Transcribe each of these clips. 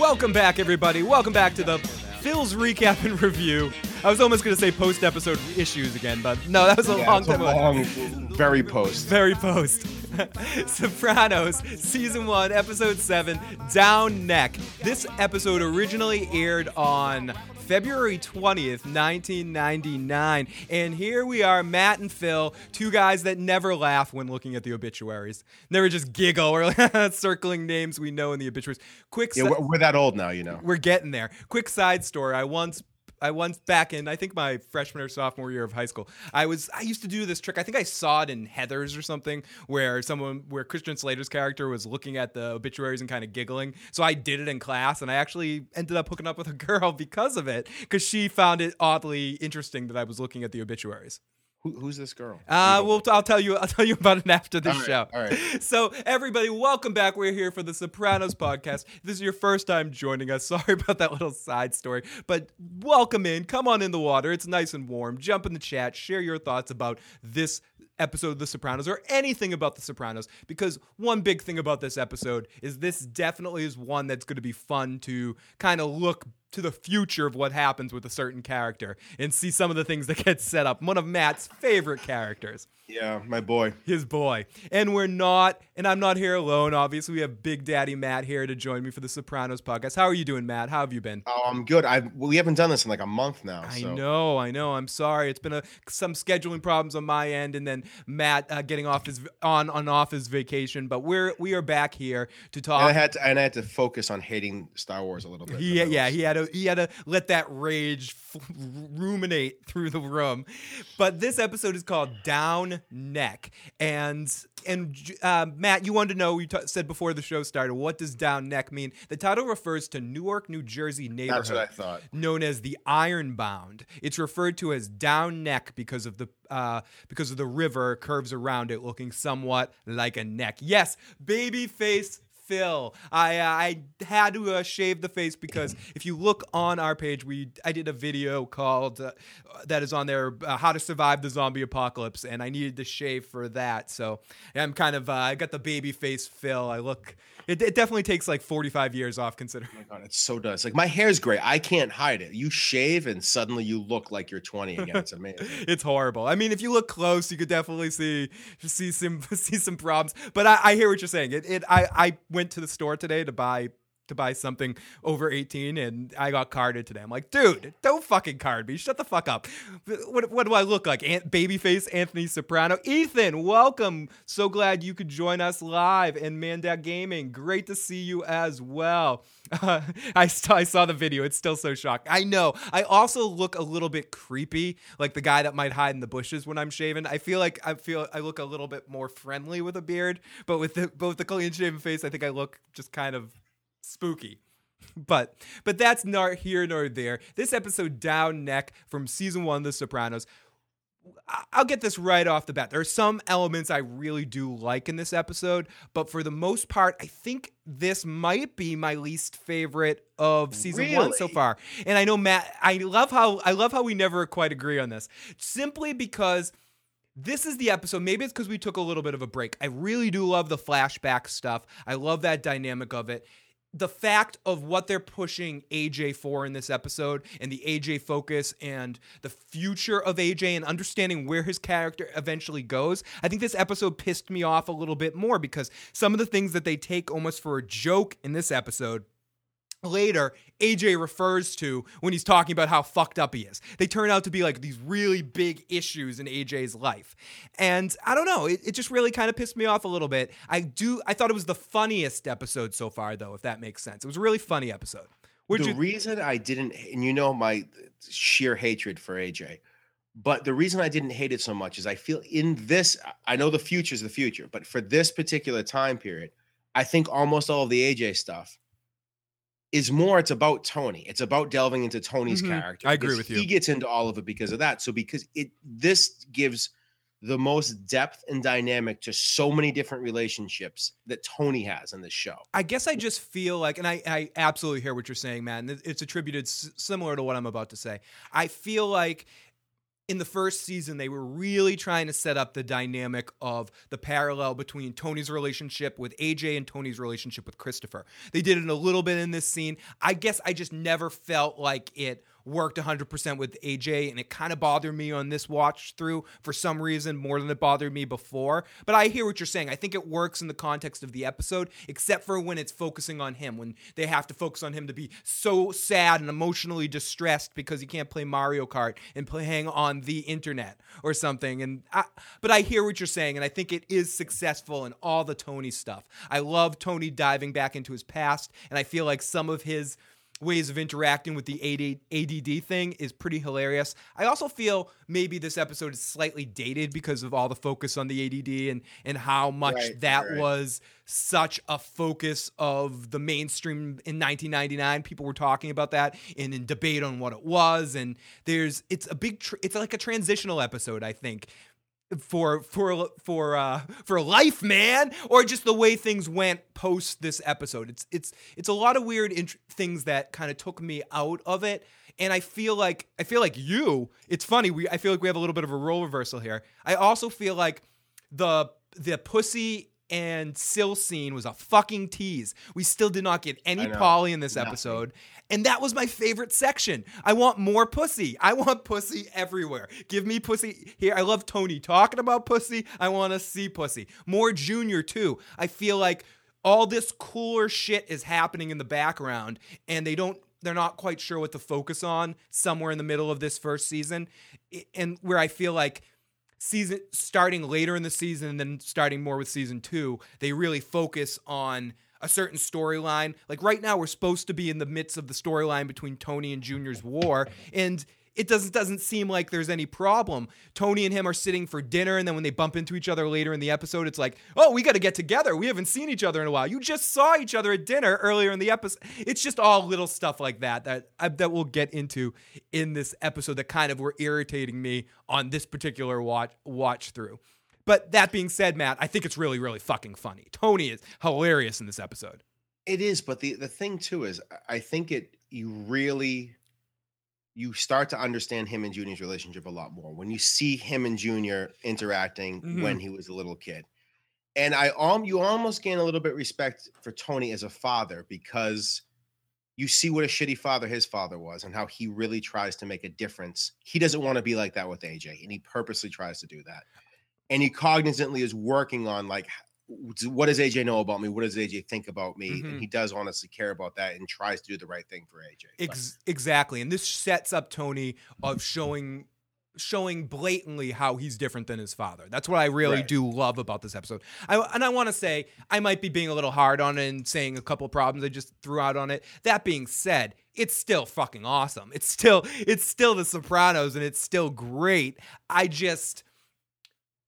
Welcome back, everybody. Welcome back to the Phil's recap and review. I was almost going to say post episode issues again, but no, that was a Yeah, long time ago. long, very post. Very post. Sopranos, season one, episode seven, Down Neck. This episode originally aired on February 20th, 1999. And here we are, Matt and Phil, two guys that never laugh when looking at the obituaries. Never just giggle or circling names we know in the obituaries. Quick Yeah, si- we're, we're that old now, you know. we're getting there. Quick side story. I once I once back in I think my freshman or sophomore year of high school. I was I used to do this trick. I think I saw it in Heather's or something where someone where Christian Slater's character was looking at the obituaries and kind of giggling. So I did it in class and I actually ended up hooking up with a girl because of it cuz she found it oddly interesting that I was looking at the obituaries. Who, who's this girl? Uh, well, I'll tell you. I'll tell you about it after the right, show. all right. So, everybody, welcome back. We're here for the Sopranos podcast. This is your first time joining us. Sorry about that little side story, but welcome in. Come on in the water. It's nice and warm. Jump in the chat. Share your thoughts about this episode of The Sopranos or anything about The Sopranos. Because one big thing about this episode is this definitely is one that's going to be fun to kind of look to the future of what happens with a certain character and see some of the things that get set up. One of Matt's favorite characters Yeah, my boy. his boy. And we're not, and I'm not here alone. Obviously, we have Big Daddy Matt here to join me for the Sopranos podcast. How are you doing, Matt? How have you been? Oh, I'm good. I we haven't done this in like a month now. I know, I know. I'm sorry. It's been a, some scheduling problems on my end, and then Matt uh, getting off his on on off his vacation. But we're we are back here to And I talk. had to, and I had to focus on hating Star Wars a little bit. For yeah, he had to he had to let that rage f- ruminate through the room. But this episode is called Down Neck, and and uh, Matt, you wanted to know. You t- said before the show started, what does Down Neck mean? The title refers to Newark, New Jersey neighborhood That's what I thought. known as the Ironbound. It's referred to as Down Neck because of the uh, because of the river curves around it, looking somewhat like a neck. Yes, baby face. Phil, I uh, I had to uh, shave the face because if you look on our page, we I did a video called uh, that is on there, uh, how to survive the zombie apocalypse, and I needed to shave for that. So I'm kind of uh, I got the baby face Phil. I look. It, it definitely takes like 45 years off considering. Oh my God, it so does. Like my hair's gray. I can't hide it. You shave and suddenly you look like you're 20 again. It's amazing. it's horrible. I mean, if you look close, you could definitely see see some see some problems. But I, I hear what you're saying. It, it I I went to the store today to buy to buy something over 18 and I got carded today. I'm like, dude, don't fucking card me. Shut the fuck up. What, what do I look like? Ant, babyface Anthony Soprano. Ethan, welcome. So glad you could join us live. in Mandak Gaming, great to see you as well. Uh, I, st- I saw the video. It's still so shocked. I know. I also look a little bit creepy, like the guy that might hide in the bushes when I'm shaving. I feel like I feel I look a little bit more friendly with a beard, but with the with the clean shaven face, I think I look just kind of spooky. But but that's not here nor there. This episode down neck from season one of The Sopranos. I'll get this right off the bat. There are some elements I really do like in this episode, but for the most part, I think this might be my least favorite of season one so far. And I know Matt, I love how I love how we never quite agree on this. Simply because this is the episode. Maybe it's because we took a little bit of a break. I really do love the flashback stuff. I love that dynamic of it. The fact of what they're pushing AJ for in this episode and the AJ focus and the future of AJ and understanding where his character eventually goes. I think this episode pissed me off a little bit more because some of the things that they take almost for a joke in this episode later AJ refers to when he's talking about how fucked up he is. They turn out to be like these really big issues in AJ's life. And I don't know, it, it just really kind of pissed me off a little bit. I do I thought it was the funniest episode so far though, if that makes sense. It was a really funny episode. Would the you reason I didn't, and you know my sheer hatred for AJ, but the reason I didn't hate it so much is I feel in this, I know the future is the future, but for this particular time period, I think almost all of the AJ stuff is more it's about Tony. It's about delving into Tony's Mhm. character. I agree with you. He gets into all of it because of that. So because it this gives the most depth and dynamic to so many different relationships that Tony has in this show. I guess I just feel like, and I, I absolutely hear what you're saying, man. It's attributed s- similar to what I'm about to say. I feel like in the first season, they were really trying to set up the dynamic of the parallel between Tony's relationship with AJ and Tony's relationship with Christopher. They did it a little bit in this scene. I guess I just never felt like it worked 100% with AJ, and it kind of bothered me on this watch through for some reason more than it bothered me before. But I hear what you're saying. I think it works in the context of the episode, except for when it's focusing on him, when they have to focus on him to be so sad and emotionally distressed because he can't play Mario Kart and playing on the internet or something. And I, but I hear what you're saying, and I think it is successful in all the Tony stuff. I love Tony diving back into his past, and I feel like some of his ways of interacting with the ADD thing is pretty hilarious. I also feel maybe this episode is slightly dated because of all the focus on the ADD and and how much Right, that right. was such a focus of the mainstream in 1999. People were talking about that and in debate on what it was. And there's it's a big tr- it's like a transitional episode. I think for for for uh for life man or just the way things went post this episode. It's it's it's a lot of weird int- things that kind of took me out of it and i feel like i feel like you it's funny we i feel like we have a little bit of a role reversal here. I also feel like the the pussy and Sill scene was a fucking tease. We still did not get any. Polly in this Nothing. episode. And that was my favorite section. I want more pussy. I want pussy everywhere. Give me pussy here. I love Tony talking about pussy. I want to see pussy. More Junior, too. I feel like all this cooler shit is happening in the background, and they don't. They're not quite sure what to focus on somewhere in the middle of this first season, and where I feel like season starting later in the season and then starting more with season two, they really focus on a certain storyline. Like right now, we're supposed to be in the midst of the storyline between Tony and Junior's war, and it doesn't doesn't seem like there's any problem. Tony and him are sitting for dinner, and then when they bump into each other later in the episode, it's like, oh, we got to get together. We haven't seen each other in a while. You just saw each other at dinner earlier in the episode. It's just all little stuff like that that that we'll get into in this episode that kind of were irritating me on this particular watch watch through. But that being said, Matt, I think it's really really fucking funny. Tony is hilarious in this episode. It is, but the the thing too is, I- think it you really you start to understand him and Junior's relationship a lot more when you see him and Junior interacting Mhm. when he was a little kid. And I um you almost gain a little bit respect for Tony as a father because you see what a shitty father his father was and how he really tries to make a difference. He doesn't want to be like that with AJ, and he purposely tries to do that. And he cognizantly is working on like what does AJ know about me? What does AJ think about me? Mhm. And he does honestly care about that and tries to do the right thing for AJ. Ex- exactly, and this sets up Tony of showing showing blatantly how he's different than his father. That's what I really Right. do love about this episode. I, and I want to say I might be being a little hard on it and saying a couple problems I just threw out on it. That being said, it's still fucking awesome. It's still it's still The Sopranos and it's still great. I just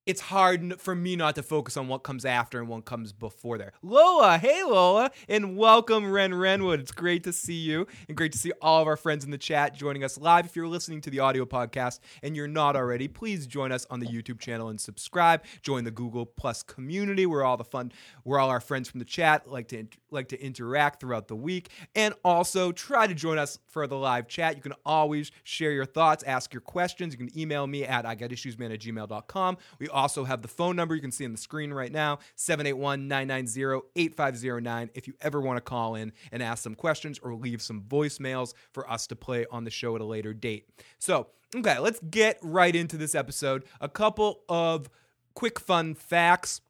it's hard for me not to focus on what comes after and what comes before there. Lola, hey Lola, and welcome Ren Renwood. It's great to see you and great to see all of our friends in the chat joining us live. If you're listening to the audio podcast and you're not already, please join us on the YouTube channel and subscribe. Join the Google Plus community where all the fun, where all our friends from the chat like to like to interact throughout the week, and also try to join us for the live chat. You can always share your thoughts, ask your questions. You can email me at I got issuesman at gmail.com. We also have the phone number you can see on the screen right now 781 990 8509 if you ever want to call in and ask some questions or leave some voicemails for us to play on the show at a later date. So, okay, let's get right into this episode. A couple of quick fun facts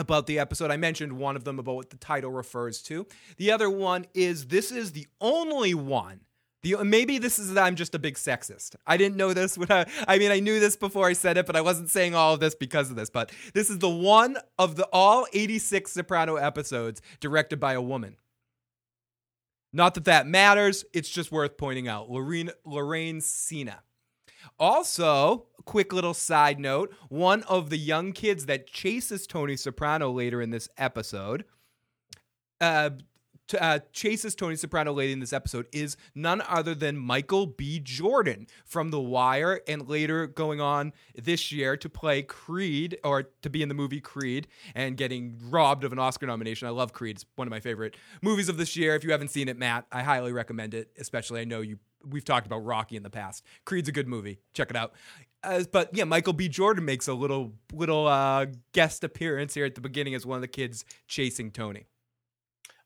about the episode. I mentioned one of them about what the title refers to. The other one is this is the only one. The, maybe this is that I'm just a big sexist. I didn't know this when I I mean I knew this before I said it, but I wasn't saying all of this because of this. But this is the one of the all 86 Soprano episodes directed by a woman. Not that that matters. It's just worth pointing out. Lorraine Lorraine Senna. Also, quick little side note one of the young kids that chases Tony Soprano later in this episode, uh, uh, chases Tony Soprano later in this episode is none other than Michael B. Jordan from The Wire and later going on this year to play Creed or to be in the movie Creed and getting robbed of an Oscar nomination. I love Creed. It's one of my favorite movies of this year. If you haven't seen it, Matt, I highly recommend it, especially I know you we've talked about Rocky in the past. Creed's a good movie. Check it out. Uh, but yeah, Michael B. Jordan makes a little little uh, guest appearance here at the beginning as one of the kids chasing Tony.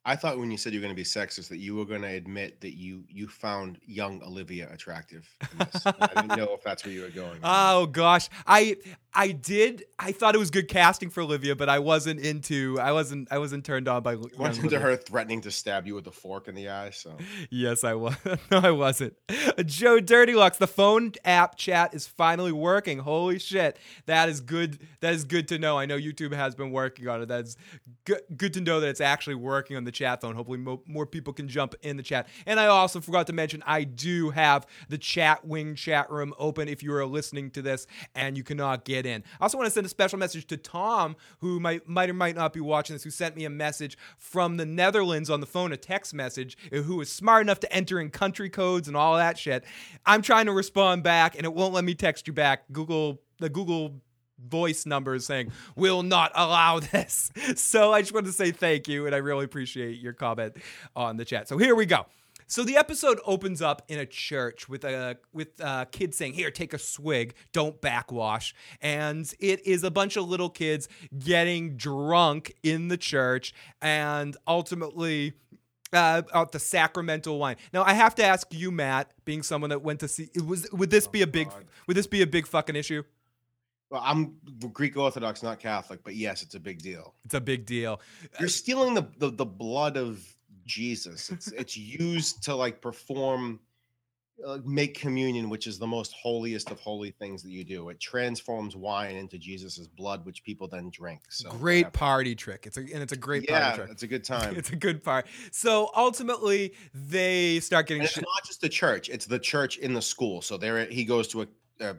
I thought when you said you were going to be sexist that you were going to admit that you you found young Olivia attractive. in this. I didn't know if that's where you were going. Oh gosh, I I did. I thought it was good casting for Olivia, but I wasn't into. I wasn't. I wasn't turned on by. You went into her threatening to stab you with a fork in the eye. So Yes, I was. no, I wasn't. Joe Dirty Lux, the phone app chat is finally working. Holy shit, that is good. That is good to know. I know YouTube has been working on it. That's good. Good to know that it's actually working on the chat phone. Hopefully, mo- more people can jump in the chat. And I also forgot to mention, I do have the chat wing chat room open if you are listening to this and you cannot get in. I also want to send a special message to Tom, who might might or might not be watching this, who sent me a message from the Netherlands on the phone, a text message, uh, who was smart enough to enter in country codes and all that shit. I'm trying to respond back, and it won't let me text you back. Google the Google voice numbers saying will not allow this. So I just wanted to say thank you, and I really appreciate your comment on the chat. So here we go. So the episode opens up in a church with a with a kid saying, "Here, take a swig, don't backwash." And it is a bunch of little kids getting drunk in the church, and ultimately. Uh, out the sacramental wine. Now I have to ask you, Matt, being someone that went to see, was would this be a big God. would this be a big fucking issue? Well, I'm Greek Orthodox, not Catholic, but yes, it's a big deal. It's a big deal. You're stealing the the, the blood of Jesus. It's it's used to like perform. Uh, make communion, which is the most holiest of holy things that you do. It transforms wine into Jesus's blood, which people then drink. So great whatever. party trick. It's a and it's a great Yeah, party trick. it's a good time. It's a good part. So ultimately, they start getting And it's shit. not just the church; it's the church in the school. So there, he goes to a, a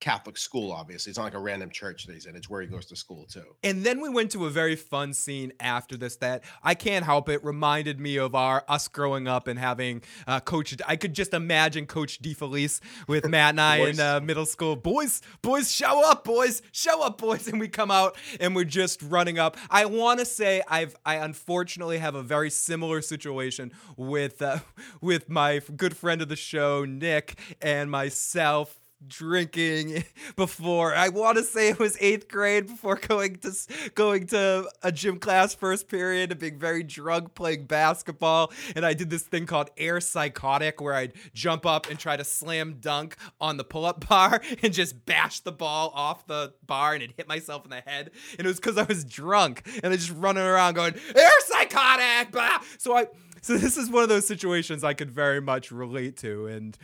Catholic school. Obviously, it's not like a random church that he's in. It's where he goes to school too. And then we went to a very fun scene after this that I can't help it reminded me of our us growing up and having uh, Coach. I could just imagine Coach DeFelice with Matt and I in uh, middle school. Boys, boys, show up, boys, show up, boys, and we come out and we're just running up. I want to say I've I unfortunately have a very similar situation with uh, with my good friend of the show Nick and myself drinking before. I want to say it was eighth grade before going to going to a gym class first period and being very drunk playing basketball. And I did this thing called air psychotic where I'd jump up and try to slam dunk on the pull-up bar and just bash the ball off the bar and it hit myself in the head. And it was because I was drunk and I just running around going air psychotic! So I so this is one of those situations I could very much relate to. And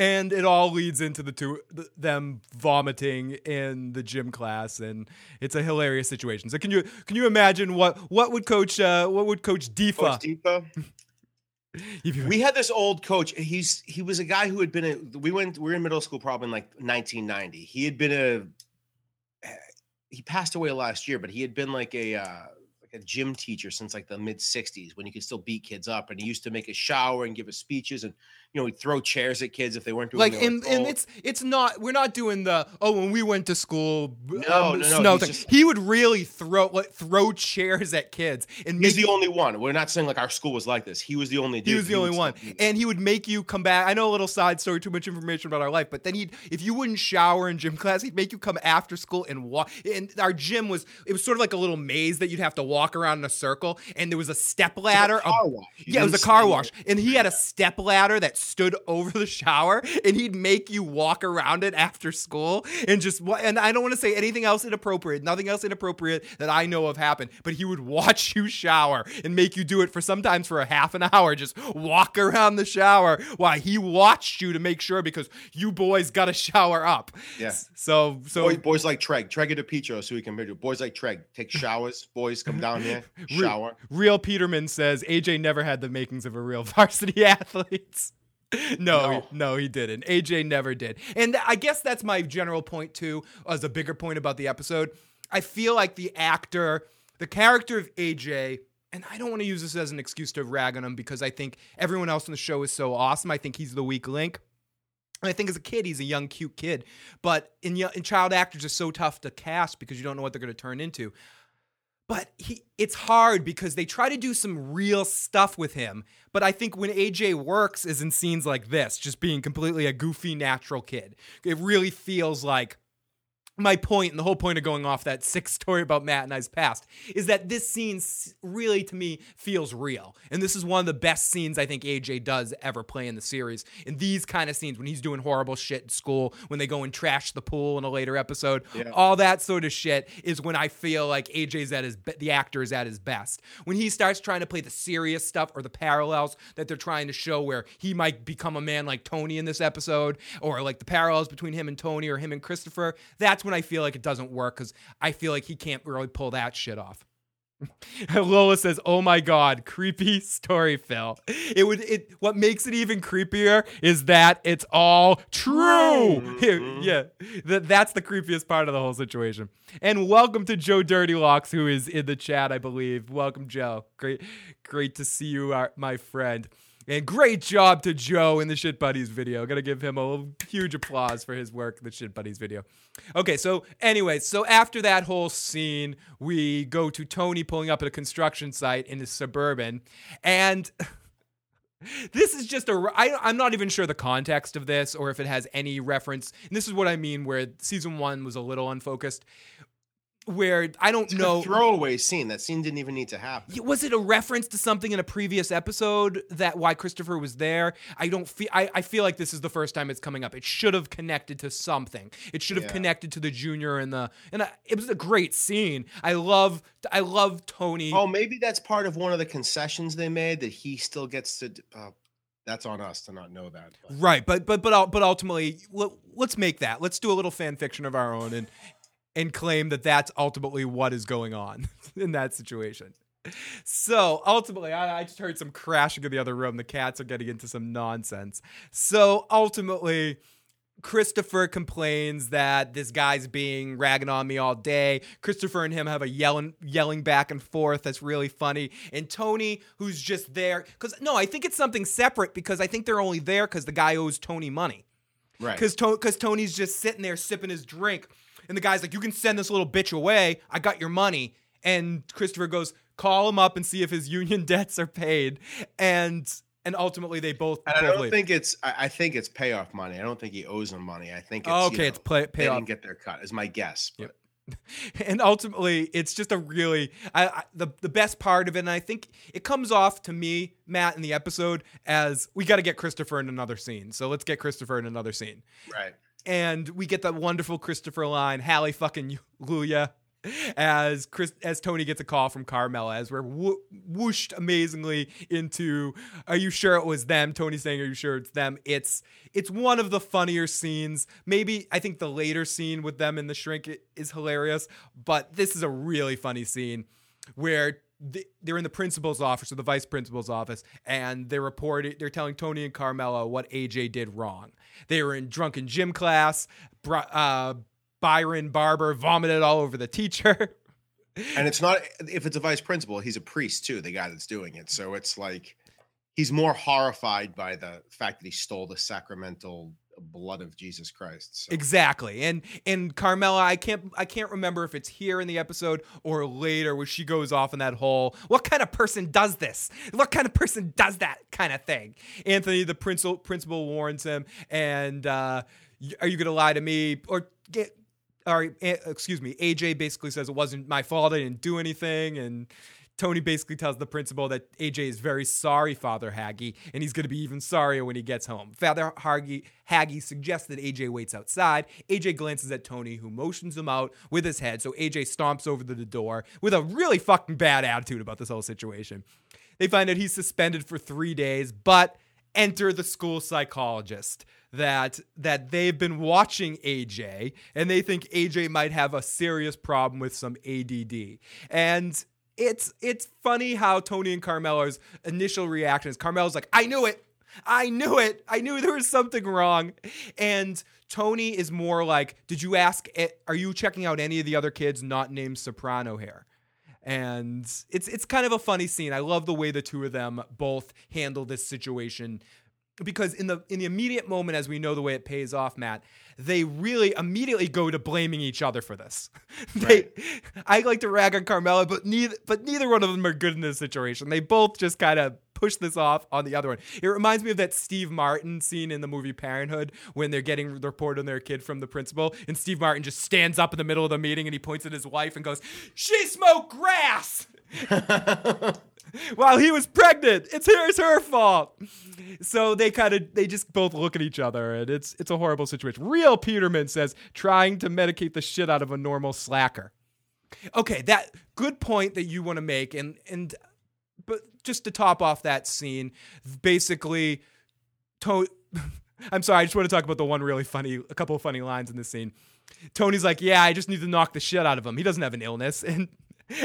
and it all leads into the two them vomiting in the gym class and it's a hilarious situation so can you can you imagine what what would coach uh what would coach Deepa, we had this old coach. He's he was a guy who had been a. We went. We were in middle school probably in like 1990. He had been a. He passed away last year, but he had been like a. Uh, like a gym teacher since like the mid 60s when you could still beat kids up and he used to make a shower and give us speeches and you know he'd throw chairs at kids if they weren't doing like and, and it's it's not we're not doing the oh when we went to school No, um, no, no, snow he's thing just- he would really throw like throw chairs at kids and He's the only one. We're not saying like our school was like this. He was the only dude. He was the only would one. And he would make you come back. I know a little side story, too much information about our life, but then he'd, if you wouldn't shower in gym class, he'd make you come after school and walk. And our gym was, it was sort of like a little maze that you'd have to walk around in a circle. And there was a step ladder. A car wash. You yeah, it was a car wash. And he had a step ladder that stood over the shower and he'd make you walk around it after school and just and I don't want to say anything else inappropriate, nothing else inappropriate that I know of happened, but he would watch you shower and make you do it for sometimes for a half an hour, just walk around the shower while he watched you to make sure because you boys got to shower up. Yeah. So so Boys, boys like Treg. Treg to Petro so he can do. Boys like Treg. Take showers. Boys come down here. Shower. Real Peterman says AJ never had the makings of a real varsity athlete. No, No. He, no, he didn't. AJ never did. And I guess that's my general point too, as a bigger point about the episode. I feel like the actor, the character of AJ, and I don't want to use this as an excuse to rag on him because I think everyone else in the show is so awesome. I think he's the weak link. And I think as a kid, he's a young, cute kid. But in, in child actors, it's so tough to cast because you don't know what they're going to turn into. But he it's hard because they try to do some real stuff with him. But I think when AJ works is in scenes like this, just being completely a goofy natural kid. It really feels like my point and the whole point of going off that sick story about Matt and I's past is that this scene really to me feels real. And this is one of the best scenes I think AJ does ever play in the series. In these kind of scenes when he's doing horrible shit in school, when they go and trash the pool in a later episode, yeah. all that sort of shit is when I feel like AJ's at his the actor is at his best. When he starts trying to play the serious stuff or the parallels that they're trying to show where he might become a man like Tony in this episode or like the parallels between him and Tony or him and Christopher, that's when when I feel like it doesn't work because I feel like he can't really pull that shit off. Lola says, "Oh my god, creepy story, Phil. It would it what makes it even creepier is that it's all true. Yeah, that that's the creepiest part of the whole situation. And welcome to Joe Dirty Locks, who is in the chat, I believe. Welcome, Joe. Great, great to see you, uh, my friend. And great job to Joe in the Shit Buddies video. Gotta give him a huge applause for his work the Shit Buddies video. Okay, so anyway, so after that whole scene, we go to Tony pulling up at a construction site in the suburban, and this is just a I, i'm not even sure the context of this or if it has any reference and this is what i mean where season one was a little unfocused where I don't it's know throwaway scene. That scene didn't even need to happen. Was it a reference to something in a previous episode that why Christopher was there? I don't feel. I, I feel like this is the first time it's coming up. It should have connected to something. It should have yeah. connected to the junior and the and I, it was a great scene. I love I love Tony. Oh, maybe that's part of one of the concessions they made that he still gets to. Uh, that's on us to not know that. But. Right, but but but but ultimately, let, us make that. Let's do a little fan fiction of our own and and claim that that's ultimately what is going on in that situation. So ultimately, I, I, just heard some crashing in the other room. The cats are getting into some nonsense. So ultimately, Christopher complains that this guy's being ragging on me all day. Christopher and him have a yelling yelling back and forth that's really funny. And Tony, who's just there, because no, I think it's something separate because I think they're only there because the guy owes Tony money. Right. Because to- Tony's just sitting there sipping his drink and the guy's like, "You can send this little bitch away. I got your money." And Christopher goes, "Call him up and see if his union debts are paid." And and ultimately they both. And I don't leave. think it's. I think it's payoff money. I don't think he owes them money. I think. It's, okay, you know, it's play, payoff. They didn't get their cut. Is my guess. But. Yep. and ultimately it's just a really I, I, the the best part of it and I think it comes off to me Matt in the episode as we got to get Christopher in another scene so let's get Christopher in another scene right and we get that wonderful Christopher line, Hallie fucking Luya, as Chris as Tony gets a call from Carmela as we're who- whooshed amazingly into are you sure it was them? Tony saying are you sure it's them? It's it's one of the funnier scenes. Maybe I think the later scene with them in the shrink is hilarious but this is a really funny scene where they're in the principal's office or the vice principal's office and they're reporting they're telling tony and carmela what aj did wrong they were in drunken gym class. Uh, byron barber vomited all over the teacher. And it's not if it's a vice principal he's a priest too the guy that's doing it. So it's like he's more horrified by the fact that he stole the sacramental blood of Jesus Christ. So. Exactly. And and Carmela, I can't I can't remember if it's here in the episode or later where she goes off in that whole what kind of person does this? What kind of person does that kind of thing? Anthony, the principal principal warns him, and uh, are you gonna lie to me or get or excuse me, AJ basically says it wasn't my fault. I didn't do anything, and Tony basically tells the principal that AJ is very sorry, Father Haggy, and he's going to be even sorrier when he gets home. Father Haggy, Haggy suggests that AJ waits outside. AJ glances at Tony, who motions him out with his head, so AJ stomps over to the door with a really fucking bad attitude about this whole situation. They find out he's suspended for three days, but enter the school psychologist that that they've been watching AJ and they think AJ might have a serious problem with some ADD. And it's it's funny how Tony and Carmela's initial reaction is Carmela's like, I knew it. I knew it. I knew there was something wrong. And Tony is more like, Did you ask it? Are you checking out any of the other kids not named Soprano here? And it's it's kind of a funny scene. I love the way the two of them both handle this situation because in the in the immediate moment, as we know the way it pays off, Matt, they really immediately go to blaming each other for this. they, Right. I like to rag on Carmela, but neither but neither one of them are good in this situation. They both just kind of push this off on the other one. It reminds me of that Steve Martin scene in the movie Parenthood when they're getting the report on their kid from the principal, and Steve Martin just stands up in the middle of the meeting and he points at his wife and goes, "She smoked grass." while he was pregnant. It's her, it's her fault. So they kind of they just both look at each other, and it's it's a horrible situation. Real Peterman says trying to medicate the shit out of a normal slacker. Okay, that good point that you want to make, and and but just to top off that scene, basically, to- I'm sorry, I just want to talk about the one really funny, a couple of funny lines in this scene. Tony's like, "Yeah, I just need to knock the shit out of him. He doesn't have an illness," and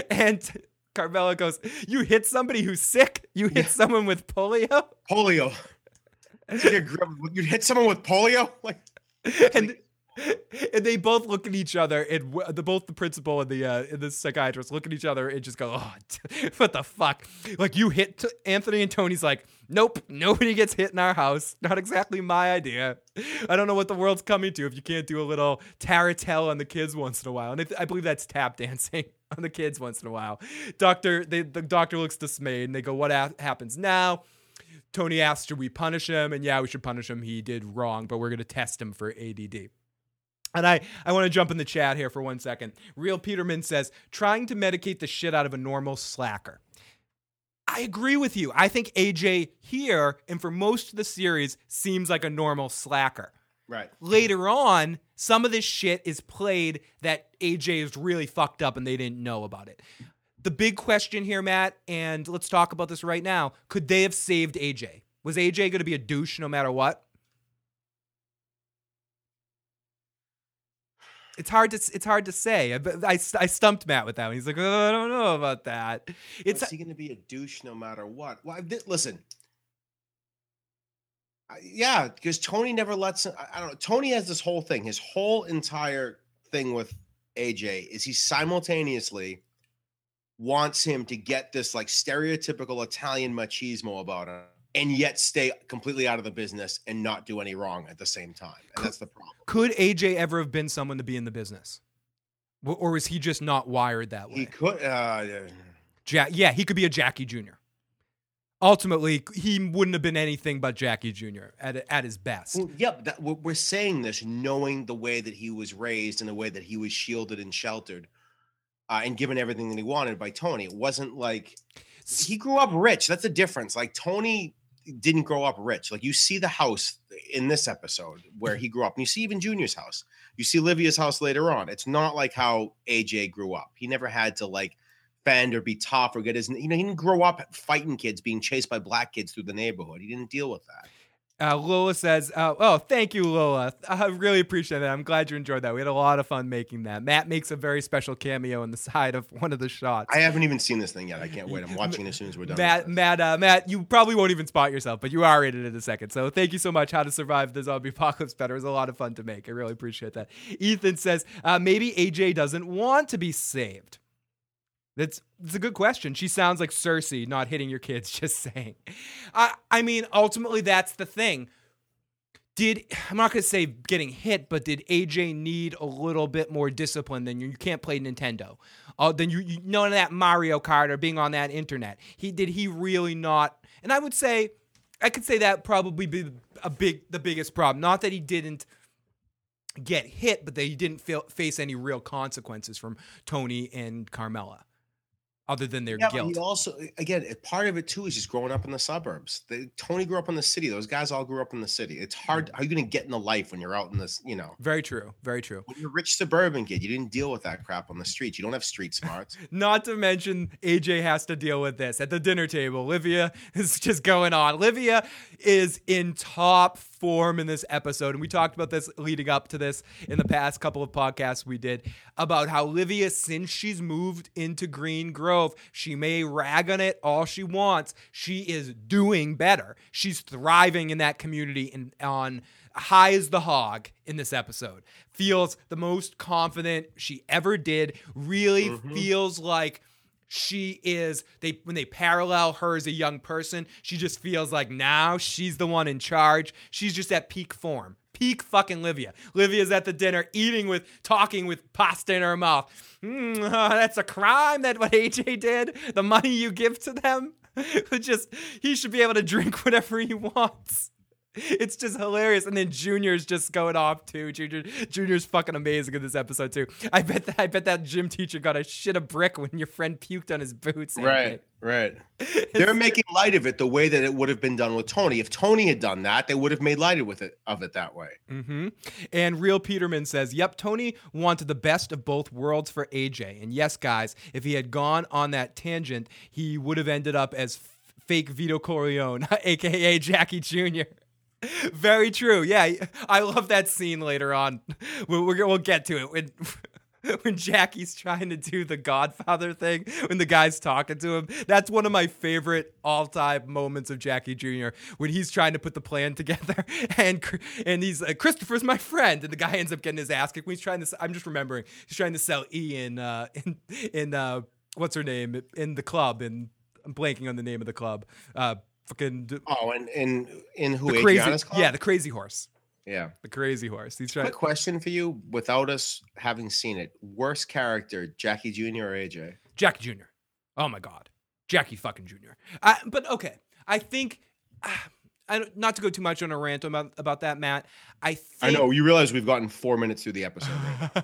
and Carmela goes, "You hit somebody who's sick. You hit someone with polio." polio. you hit someone with polio, like and and they both look at each other, and w- the both the principal and the uh, and the psychiatrist look at each other and just go, "Oh, t- what the fuck?" Like you hit t- Anthony and Tony's like, "Nope, nobody gets hit in our house. Not exactly my idea. I don't know what the world's coming to if you can't do a little tarantella on the kids once in a while." And I believe that's tap dancing on the kids once in a while. Doctor, they, the doctor looks dismayed, and they go, "What ha- happens now?" Tony asks, should we punish him? And yeah, we should punish him. He did wrong, but we're going to test him for ADD. And I, I want to jump in the chat here for one second. Real Peterman says, trying to medicate the shit out of a normal slacker. I agree with you. I think AJ here and for most of the series seems like a normal slacker. right. Later on, some of this shit is played that AJ is really fucked up and they didn't know about it. The big question here, Matt, and let's talk about this right now. Could they have saved AJ? Was AJ going to be a douche no matter what? It's hard to it's hard to say. I, I, I stumped Matt with that one. He's like, oh, I don't know about that. It's Is he going to be a douche no matter what? Well, I did, listen. Yeah, because Tony never lets. I, I don't know. Tony has this whole thing. His whole entire thing with AJ is he simultaneously wants him to get this like stereotypical Italian machismo about him, and yet stay completely out of the business and not do any wrong at the same time. And that's the problem. could AJ ever have been someone to be in the business, or was he just not wired that way? He could. Uh, Ja- yeah, he could be a Jackie Jr. Ultimately, he wouldn't have been anything but Jackie Jr. at at his best. Well, yeah, that, we're we're saying this knowing the way that he was raised and the way that he was shielded and sheltered, uh, and given everything that he wanted by Tony. It wasn't like he grew up rich. That's the difference. Like Tony didn't grow up rich. Like you see the house in this episode where he grew up, and you see even Junior's house. You see Livia's house later on. It's not like how AJ grew up. He never had to like fend or be tough or get his. You know, he didn't grow up fighting kids, being chased by black kids through the neighborhood. He didn't deal with that. Uh, Lola says, uh, "Oh, thank you, Lola. I really appreciate that. I'm glad you enjoyed that. We had a lot of fun making that. Matt makes a very special cameo in the side of one of the shots. I haven't even seen this thing yet. I can't wait. I'm watching it as soon as we're done. Matt. Matt, uh, Matt, you probably won't even spot yourself, but you are in it in a second. So thank you so much. How to survive the zombie apocalypse better It was a lot of fun to make. I really appreciate that. Ethan says uh, maybe AJ doesn't want to be saved. That's that's a good question. She sounds like Cersei, not hitting your kids. Just saying. I I mean, ultimately, that's the thing. Did I'm not gonna say getting hit, but did AJ need a little bit more discipline than you? You can't play Nintendo. Uh, then you, you none of that Mario Kart or being on that internet. He did he really not? And I would say, I could say that probably be a big the biggest problem. Not that he didn't get hit, but that he didn't feel, face any real consequences from Tony and Carmela, other than their Yeah, but guilt. he also, again, part of it too is just growing up in the suburbs. They, Tony grew up in the city. Those guys all grew up in the city. It's hard. How are you going to get in the life when you're out in this? You know, Very true. Very true. when you're a rich suburban kid, you didn't deal with that crap on the streets. You don't have street smarts. Not to mention, AJ has to deal with this at the dinner table. Livia is just going on. Livia is in top form in this episode. And we talked about this leading up to this in the past couple of podcasts we did about how Livia, since she's moved into Green Grove, she may rag on it all she wants. She is doing better. She's thriving in that community and on high as the hog in this episode. Feels the most confident she ever did. Really mm-hmm. feels like she is they when they parallel her as a young person, she just feels like now she's the one in charge. She's just at peak form. Peak fucking Livia. Livia's at the dinner eating with talking with pasta in her mouth. Mm, that's a crime that what AJ did. The money you give to them. just he should be able to drink whatever he wants. It's just hilarious. And then Junior's just going off too. Junior Junior's fucking amazing in this episode too. I bet that I bet that gym teacher got a shit a brick when your friend puked on his boots. Right, right. They're making light of it the way that it would have been done with Tony. If Tony had done that, they would have made light of it of it that way. Mm-hmm. And Real Peterman says, "Yep, Tony wanted the best of both worlds for AJ. And yes, guys, if he had gone on that tangent, he would have ended up as." Fake Vito Corleone, aka Jackie Jr. Very true. Yeah, I love that scene later on. We'll, we'll get to it when when Jackie's trying to do the Godfather thing when the guy's talking to him. That's one of my favorite all-time moments of Jackie Jr. when he's trying to put the plan together and and he's like Christopher's my friend and the guy ends up getting his ass kicked when he's trying to. I'm just remembering he's trying to sell Ian uh, in in uh, what's her name in the club and I'm blanking on the name of the club. Uh, fucking oh, and in in who the crazy, yeah, the crazy horse. Yeah, the crazy horse. He's trying. Quick question for you, without us having seen it: worst character, Jackie Jr. or AJ? Jackie Jr. Oh my god, Jackie fucking Jr. I, but okay, I think. Uh, I, not to go too much on a rant about, about that, Matt. I think, I know you realize we've gotten four minutes through the episode.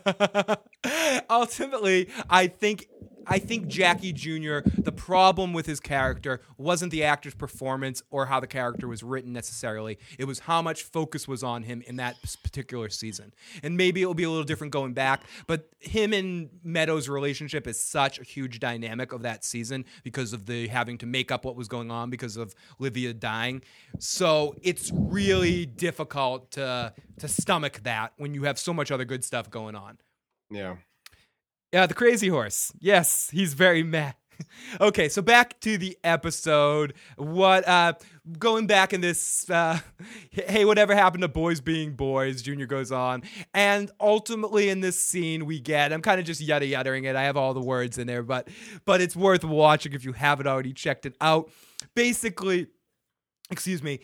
Right Ultimately, I think I think Jackie Jr., the problem with his character wasn't the actor's performance or how the character was written necessarily. It was how much focus was on him in that particular season. And maybe it'll be a little different going back, but him and Meadows' relationship is such a huge dynamic of that season because of the having to make up what was going on because of Livia dying. So it's really difficult to to stomach that when you have so much other good stuff going on. Yeah. Yeah, the crazy horse. Yes, he's very mad. okay, so back to the episode. What uh going back in this uh hey, whatever happened to boys being boys, Junior goes on. And ultimately in this scene we get I'm kind of just yada yadaing it. I have all the words in there, but but it's worth watching if you haven't already checked it out. Basically, excuse me,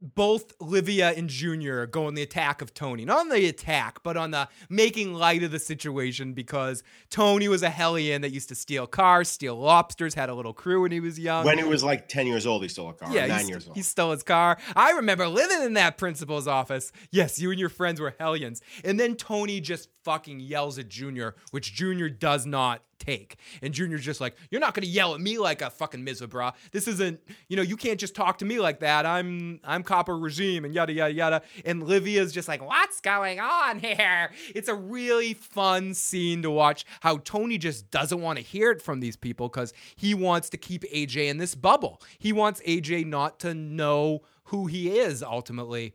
both Livia and Junior go on the attack of Tony. Not on the attack, but on the making light of the situation because Tony was a hellion that used to steal cars, steal lobsters, had a little crew when he was young. When he was like 10 years old, he stole a car. Yeah, nine years old. He stole his car. I remember living in that principal's office. Yes, you and your friends were hellions. And then Tony just fucking yells at Junior, which Junior does not take. And Junior's just like, you're not gonna yell at me like a fucking Mizabra. This isn't, you know, you can't just talk to me like that. I'm I'm capo regime and yada yada yada. And Livia's just like, what's going on here? It's a really fun scene to watch how Tony just doesn't want to hear it from these people because he wants to keep AJ in this bubble. He wants AJ not to know who he is ultimately.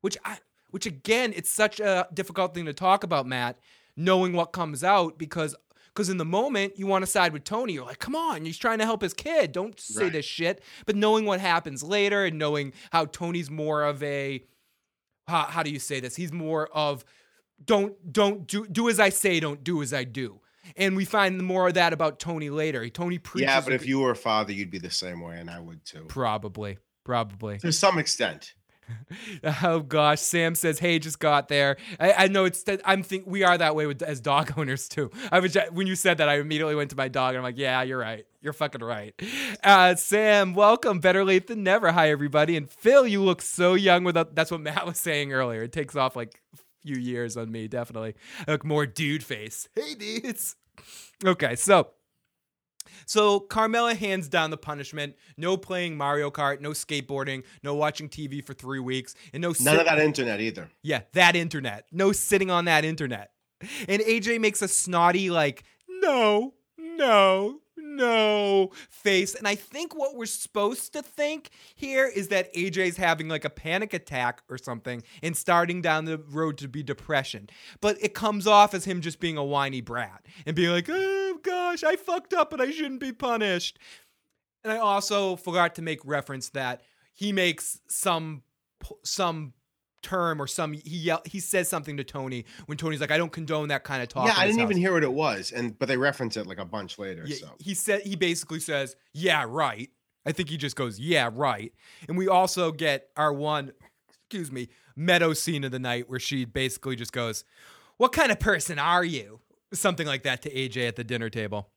Which I which again, it's such a difficult thing to talk about, Matt, knowing what comes out because because in the moment, you want to side with Tony. You're like, come on, he's trying to help his kid. Don't say right. this shit. But knowing what happens later and knowing how Tony's more of a, how, how do you say this? He's more of, don't don't do do as I say, don't do as I do. And we find more of that about Tony later. Tony preaches. Yeah, but if you were a father, you'd be the same way, and I would too. Probably, probably to some extent. oh gosh, Sam says, "Hey, just got there." I, I know it's. I'm think we are that way with as dog owners too. I was when you said that, I immediately went to my dog and I'm like, "Yeah, you're right. You're fucking right." Uh, Sam, welcome. Better late than never. Hi everybody. And Phil, you look so young. Without that's what Matt was saying earlier. It takes off like a few years on me. Definitely, I look more dude face. Hey dudes. Okay, so so Carmela hands down the punishment. No playing Mario Kart, no skateboarding, no watching TV for three weeks, and no none sit- of that internet either. Yeah, that internet. No sitting on that internet. And AJ makes a snotty like, no, no, no face. And I think what we're supposed to think here is that AJ's having like a panic attack or something and starting down the road to be depression. But it comes off as him just being a whiny brat and being like, oh gosh, I fucked up and I shouldn't be punished. And I also forgot to make reference that he makes some some term or some he yell, he says something to Tony when Tony's like I don't condone that kind of talk. Yeah, I didn't even hear what it was, and but they reference it like a bunch later. Yeah, so he said he basically says, "Yeah, right." I think he just goes, "Yeah, right." And we also get our one, excuse me, Meadow scene of the night where she basically just goes, "What kind of person are you?" Something like that to AJ at the dinner table.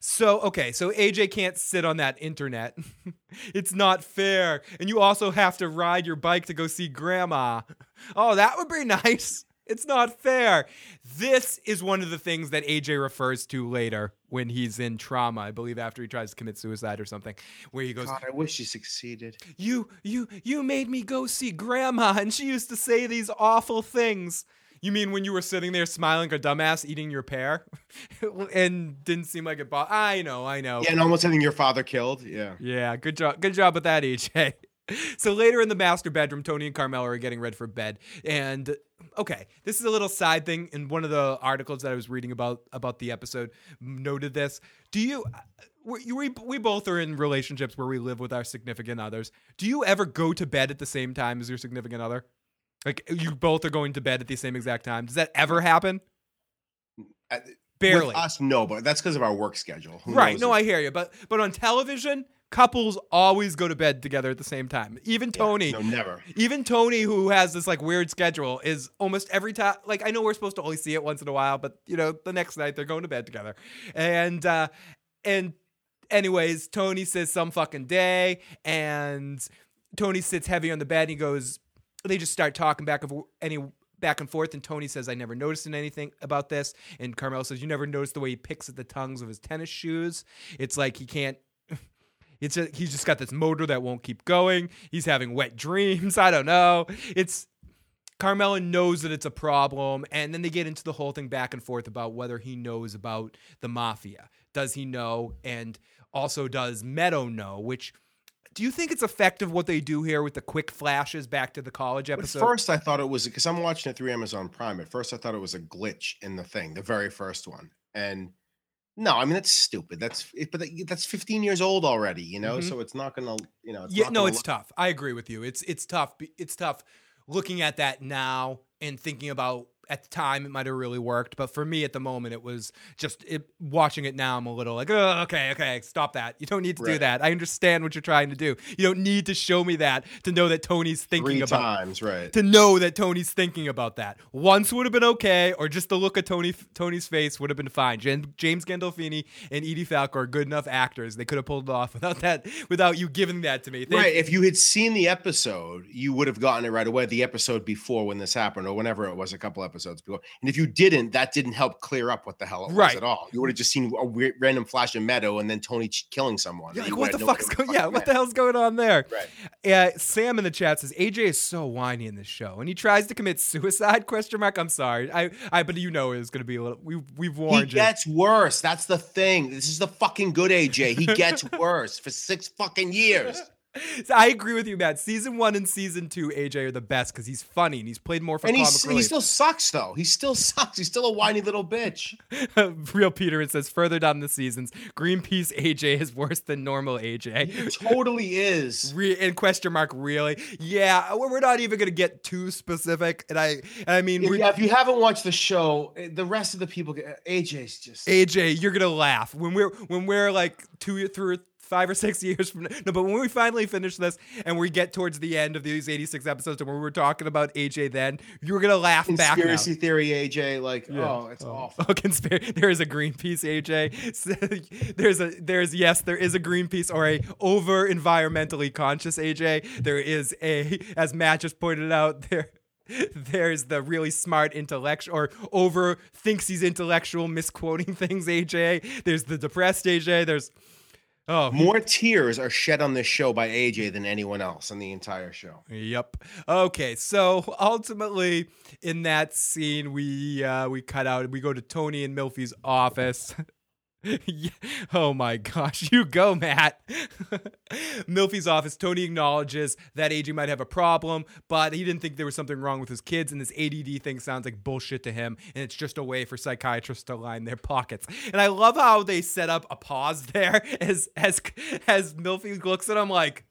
So, okay, so AJ can't sit on that internet. it's not fair. And you also have to ride your bike to go see grandma. Oh, that would be nice. It's not fair. This is one of the things that AJ refers to later when he's in trauma, I believe after he tries to commit suicide or something, where he goes, God, I wish you succeeded. "You you you made me go see grandma and she used to say these awful things." You mean when you were sitting there smiling like a dumbass eating your pear and didn't seem like it bought I know, I know. Yeah, and almost having your father killed. Yeah. Yeah, good job. Good job with that, EJ. So later in the master bedroom, Tony and Carmela are getting ready for bed. And okay, this is a little side thing. In one of the articles that I was reading about about the episode, noted this. Do you? Uh, we, we, we both are in relationships where we live with our significant others. Do you ever go to bed at the same time as your significant other? Like you both are going to bed at the same exact time. Does that ever happen? Barely. With us, no, but that's because of our work schedule. Who Right. No, if- I hear you. But but on television, couples always go to bed together at the same time. Even Yeah, Tony. No, never. Even Tony, who has this like weird schedule, is almost every time. Like I know we're supposed to only see it once in a while, but you know the next night they're going to bed together, and uh, and anyways, Tony says some fucking day, and Tony sits heavy on the bed. And he goes, they just start talking back of any back and forth, and Tony says, "I never noticed anything about this," and Carmel says, "You never noticed the way he picks at the tongues of his tennis shoes. It's like he can't." It's a, he's just got this motor that won't keep going. He's having wet dreams. I don't know. It's Carmela knows that it's a problem, and then they get into the whole thing back and forth about whether he knows about the mafia. Does he know? And also, does Meadow know? Which do you think it's effective what they do here with the quick flashes back to the college episode? At first, I thought it was because I'm watching it through Amazon Prime. At first, I thought it was a glitch in the thing, the very first one. And no, I mean that's stupid. That's but that's 15 years old already, you know. Mhm. So it's not gonna, you know. It's yeah, no, it's look- tough. I agree with you. It's it's tough. It's tough looking at that now and thinking about at the time it might have really worked, but for me at the moment it was just it, watching it now. I'm a little like, oh, okay, okay, stop that. You don't need to do that. I understand what you're trying to do. You don't need to show me that to know that Tony's thinking three about times, right? to know that Tony's thinking about that. Once would have been okay, or just the look of Tony Tony's face would have been fine. James Gandolfini and Edie Falco are good enough actors; they could have pulled it off without that, without you giving that to me. Thank- Right. If you had seen the episode, you would have gotten it right away. The episode before when this happened, or whenever it was, a couple episodes before. And if you didn't, that didn't help clear up what the hell it was Right. at all. You would have just seen a weird, random flash of Meadow and then Tony ch- killing someone. You're like, what the fuck's going? was Yeah, what the hell's going on there? Right. Uh, Sam in the chat says AJ is so whiny in this show, and he tries to commit suicide? Question mark. I'm sorry, I, I, but you know it's going to be a little. We, we've He warned you. gets worse. That's the thing. This is the fucking good AJ. He gets worse for six fucking years. So I agree with you, Matt. Season one and season two, AJ are the best because he's funny and he's played more for And he's, he still sucks though. He still sucks. He's still a whiny little bitch. Real Peter, it says further down the seasons, Greenpeace AJ is worse than normal He AJ. totally is. Re- and question mark, really? Yeah, we're we're not even gonna get too specific. And I, and I mean, yeah, if you haven't watched the show, eh, the rest of the people, get, AJ's just. AJ, you're gonna laugh when we're when we're like two through five or six years from no, but when we finally finish this and we get towards the end of these 86 episodes and we were talking about AJ, then you're gonna laugh back. Conspiracy theory, AJ. Like, Yeah. oh, it's oh. awful. Oh, conspiracy. There is a Greenpeace, AJ. there's a there's yes, there is a Greenpeace or a over environmentally conscious AJ. There is a, as Matt just pointed out, there there's the really smart intellectual or over thinks he's intellectual, misquoting things, AJ. There's the depressed AJ. There's oh More tears are shed on this show by AJ than anyone else on the entire show. Yep. Okay. So ultimately, in that scene, we uh, we cut out. We go to Tony and Milfy's office. Oh my gosh, you go, Matt. Milfy's office. Tony acknowledges that AJ might have a problem, but he didn't think there was something wrong with his kids, and this ADD thing sounds like bullshit to him, and it's just a way for psychiatrists to line their pockets. And I love how they set up a pause there as as as Milfy looks at him like,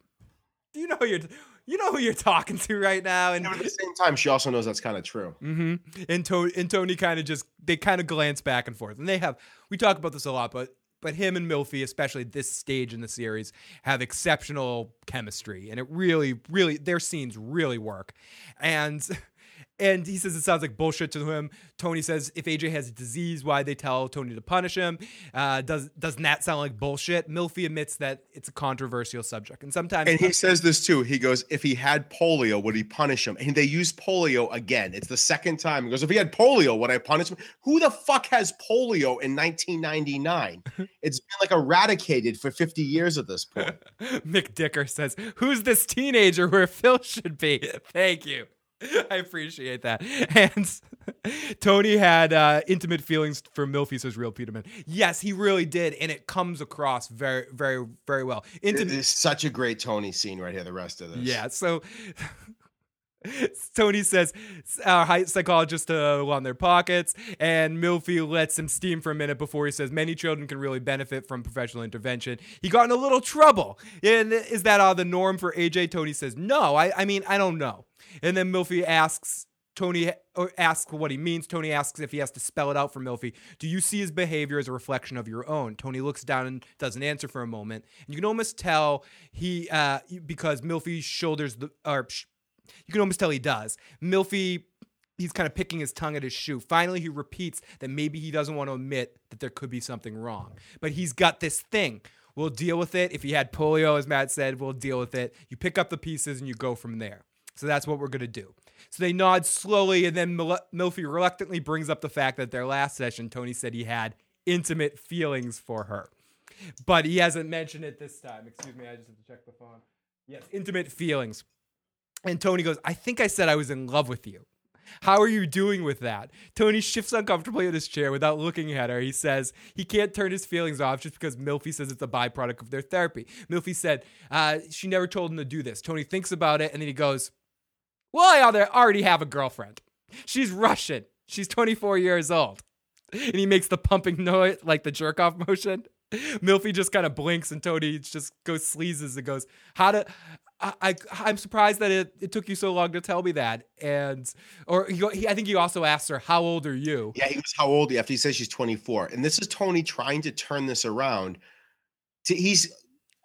"Do you know you're you know who you're talking to right now, and And at the same time, she also knows that's kind of true. Mm-hmm. And, to- and Tony kind of just they kind of glance back and forth, and they have we talk about this a lot, but but him and Milfy, especially this stage in the series, have exceptional chemistry, and it really, really their scenes really work, and. And he says it sounds like bullshit to him. Tony says if AJ has a disease, why they tell Tony to punish him? Uh, does doesn't that sound like bullshit? Milfy admits that it's a controversial subject, and sometimes And he says this too. He goes, if he had polio, would he punish him? And they use polio again. It's the second time. He goes, if he had polio, would I punish him? Who the fuck has polio in 1999? it's been like eradicated for 50 years at this point. Mick Dicker says, Who's this teenager where Phil should be? Thank you. I appreciate that. And Tony had uh, intimate feelings for Milfy, says Real Peterman. Yes, he really did. And it comes across very, very, very well. Intimate. It's such a great Tony scene right here. The rest of this. Yeah. So Tony says our high psychologist uh, on their pockets, and Milfy lets him steam for a minute before he says many children can really benefit from professional intervention. He got in a little trouble. And is that out of the norm for AJ? Tony says no. I, I mean, I don't know. And then Milfy asks. Tony asks what he means. Tony asks if he has to spell it out for Milfy. Do you see his behavior as a reflection of your own? Tony looks down and doesn't answer for a moment. And you can almost tell he uh, because Milfy shoulders the or you can almost tell he does. Milfy, he's kind of picking his tongue at his shoe. Finally, he repeats that maybe he doesn't want to admit that there could be something wrong. But he's got this thing. We'll deal with it. If he had polio, as Matt said, we'll deal with it. You pick up the pieces and you go from there. So that's what we're going to do. So they nod slowly, and then Mil- Milfy reluctantly brings up the fact that their last session, Tony said he had intimate feelings for her. But he hasn't mentioned it this time. Excuse me, I just have to check the phone. Yes, intimate feelings. And Tony goes, I think I said I was in love with you. How are you doing with that? Tony shifts uncomfortably in his chair without looking at her. He says he can't turn his feelings off just because Milfy says it's a byproduct of their therapy. Milfy said uh, she never told him to do this. Tony thinks about it and then he goes, Well, I alre- already have a girlfriend. She's Russian. She's 24 years old. And he makes the pumping noise, like the jerk off motion. Milfy just kind of blinks and Tony just goes sleazes and goes, How to. I, I I'm surprised that it, it took you so long to tell me that, and or he, I think he also asked her, "How old are you?" Yeah, he was how old? After he says she's 24, and this is Tony trying to turn this around. To, he's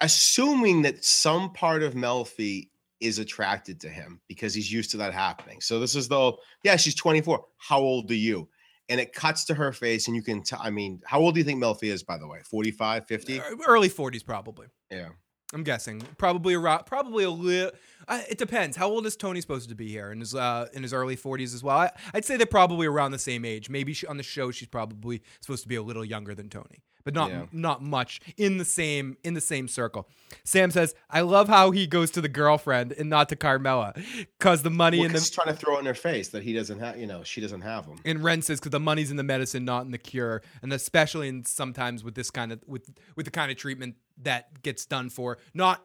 assuming that some part of Melfi is attracted to him because he's used to that happening. So this is the yeah, she's 24. How old are you? And it cuts to her face, and you can tell. I mean, how old do you think Melfi is, by the way? 45, 50? Uh, early 40s, probably. Yeah. I'm guessing probably around, probably a little. Uh, it depends. How old is Tony supposed to be here? In his uh, in his early 40s as well. I, would say they're probably around the same age. Maybe she, on the show she's probably supposed to be a little younger than Tony, but not Yeah. not much in the same in the same circle. Sam says, "I love how he goes to the girlfriend and not to Carmela, cause the money Well, in 'cause the." he's trying to throw it in her face that he doesn't have, you know, she doesn't have them. And Ren says because the money's in the medicine, not in the cure, and especially in sometimes with this kind of with with the kind of treatment that gets done for not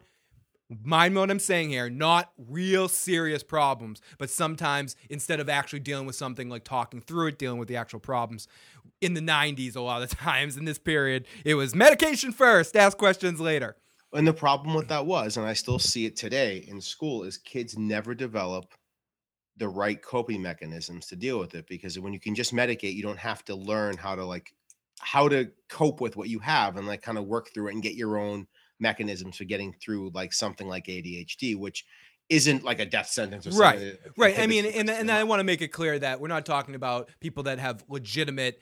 mind what I'm saying here, not real serious problems, but sometimes instead of actually dealing with something like talking through it, dealing with the actual problems. In the 90s, a lot of times in this period, it was medication first, ask questions later. And the problem with that was, and I still see it today in school, is kids never develop the right coping mechanisms to deal with it because when you can just medicate, you don't have to learn how to like how to cope with what you have and like kind of work through it and get your own mechanisms for getting through like something like ADHD, which isn't like a death sentence or Right, something. that Right. I mean, and, and I want to make it clear that we're not talking about people that have legitimate.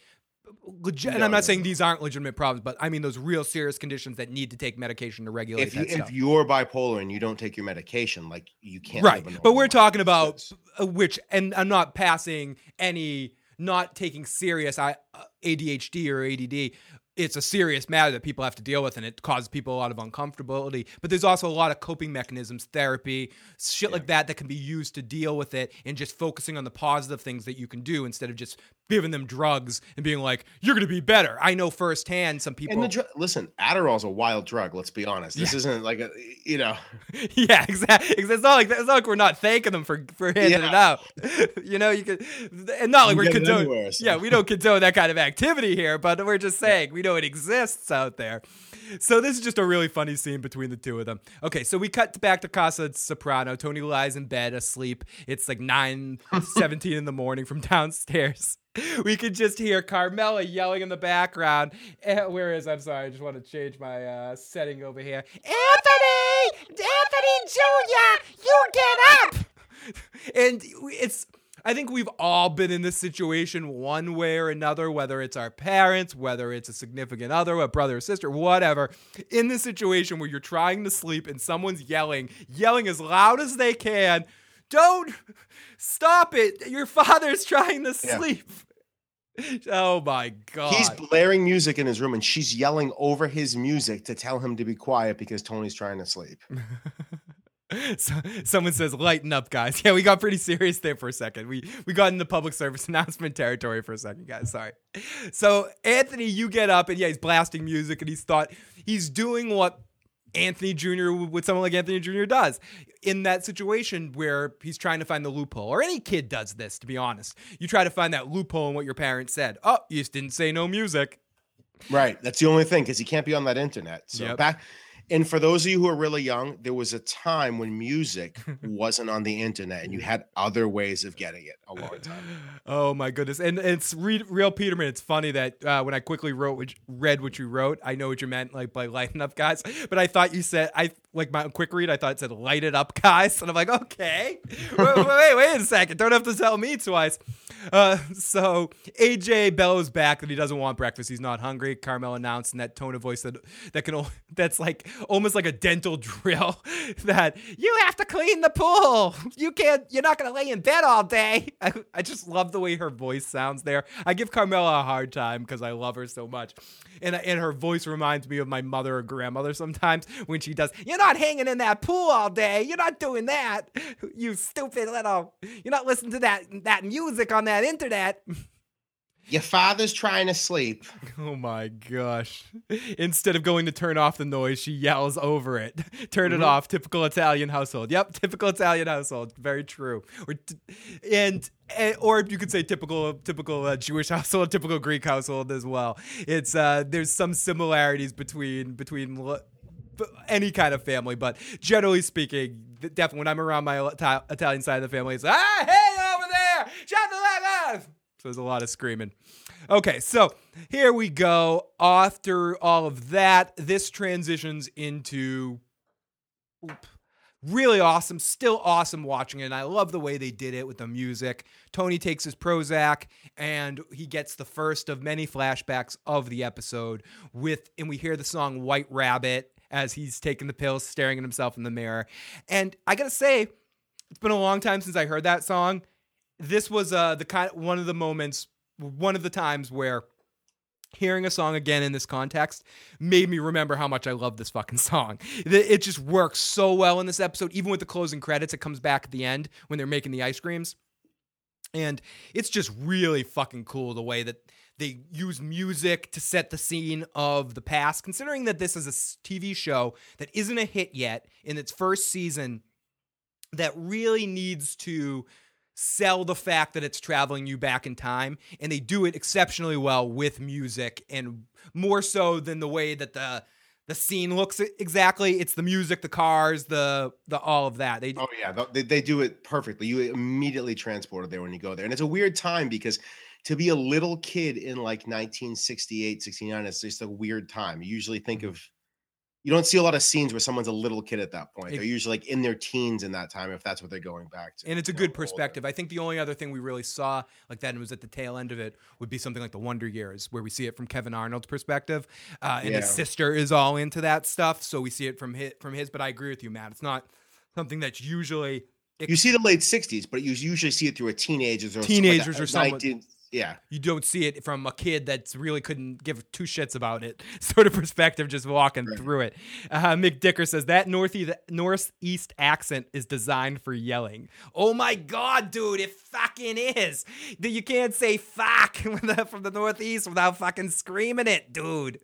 Legit, and I'm no, not saying no. these aren't legitimate problems, but I mean those real serious conditions that need to take medication to regulate if, you, stuff. if you're bipolar and you don't take your medication, like you can't. right but we're normal talking about which and i'm not passing any not taking serious uh, adhd or add it's a serious matter that people have to deal with and it causes people a lot of uncomfortability but there's also a lot of coping mechanisms therapy shit like that that can be used to deal with it and just focusing on the positive things that you can do instead of just giving them drugs and being like you're going to be better i know firsthand some people And the dr- listen, Adderall's a wild drug. Let's be honest. This isn't like a you know. yeah, exactly. It's not like it's not like we're not thanking them for for handing it out. you know, you could, and not like You we're condoning. so. Yeah, we don't condone that kind of activity here, but we're just saying we know it exists out there. So this is just a really funny scene between the two of them. Okay, so we cut back to Casa Soprano. Tony lies in bed asleep. It's like 9 17 in the morning from downstairs. We could just hear Carmela yelling in the background. Eh, where is I'm sorry, I just want to change my uh, setting over here. Anthony! Anthony Jr., you get up! and it's I think we've all been in this situation one way or another, whether it's our parents, whether it's a significant other, a brother or sister, whatever. In this situation where you're trying to sleep and someone's yelling, yelling as loud as they can, don't stop it. Your father's trying to Yeah. sleep. Oh my god. He's blaring music in his room, and she's yelling over his music to tell him to be quiet because Tony's trying to sleep. So, someone says, "Lighten up, guys." Yeah, we got pretty serious there for a second. We we got in the public service announcement territory for a second, guys. Sorry. So Anthony, you get up and yeah, he's blasting music, and he's thought he's doing what Anthony Jr. what someone like Anthony Jr. does in that situation where he's trying to find the loophole. Or any kid does this, to be honest. You try to find that loophole in what your parents said. Oh, you just didn't say no music. Right. That's the only thing because he can't be on that internet. So Yep. back and for those of you who are really young, there was a time when music wasn't on the internet and you had other ways of getting it a long time. Oh my goodness! And it's re- real Peterman. It's funny that uh, when I quickly wrote, which, read what you wrote, I know what you meant, like by lighting up, guys. But I thought you said I like my quick read. I thought it said light it up, guys, and I'm like, okay, wait, wait, wait, a second. Don't have to tell me twice. Uh, so AJ bellows back that he doesn't want breakfast. He's not hungry. Carmel announced in that tone of voice that that can o- that's like almost like a dental drill that you have to clean the pool. You can't. You're not gonna lay in bed all day. I, I just love the way her voice sounds there. I give Carmela a hard time because I love her so much, and and her voice reminds me of my mother or grandmother sometimes when she does. You're not hanging in that pool all day. You're not doing that. You stupid little. You're not listening to that that music on that internet. Your father's trying to sleep. Oh my gosh. Instead of going to turn off the noise, she yells over it. Turn it off. Typical Italian household. Yep, typical Italian household. Very true. Or t- and eh, or you could say typical typical uh, Jewish household, typical Greek household as well. It's uh there's some similarities between between l- any kind of family, but generally speaking, definitely when I'm around my Ita- Italian side of the family, it's ah hey over there, shut the fuck up. So there's a lot of screaming. Okay, so here we go. After all of that, this transitions into oop, really awesome, still awesome watching it. And I love the way they did it with the music. Tony takes his Prozac and he gets the first of many flashbacks of the episode with, and we hear the song White Rabbit as he's taking the pills, staring at himself in the mirror. And I gotta say, it's been a long time since I heard that song. This was uh, the kind one of the moments, one of the times where hearing a song again in this context made me remember how much I love this fucking song. It just works so well in this episode, even with the closing credits. It comes back at the end when they're making the ice creams. And it's just really fucking cool the way that they use music to set the scene of the past, considering that this is a TV show that isn't a hit yet in its first season that really needs to sell the fact that it's traveling you back in time and they do it exceptionally well with music and more so than the way that the the scene looks exactly it's the music the cars the the all of that they Oh yeah, they, they do it perfectly. You immediately transported there when you go there, and it's a weird time because to be a little kid in like 1968, 69, it's just a weird time. You usually think Mm-hmm. of you don't see a lot of scenes where someone's a little kid at that point. Ex- They're usually like in their teens in that time if that's what they're going back to. and it's a know, good older. perspective. I think the only other thing we really saw like that and was at the tail end of it would be something like the Wonder Years, where we see it from Kevin Arnold's perspective, uh, and his sister is all into that stuff, so we see it from his, from his. But I agree with you, Matt. It's not something that's usually You see the late 60s, but you usually see it through a teenagers or like Teenagers a or someone- 19 Yeah. you don't see it from a kid that's really couldn't give two shits about it. Sort of perspective just walking Right. through it. Uh, mick dicker says that northeast northeast accent is designed for yelling. Oh my god dude it fucking is. That you can't say fuck from the northeast without fucking screaming it dude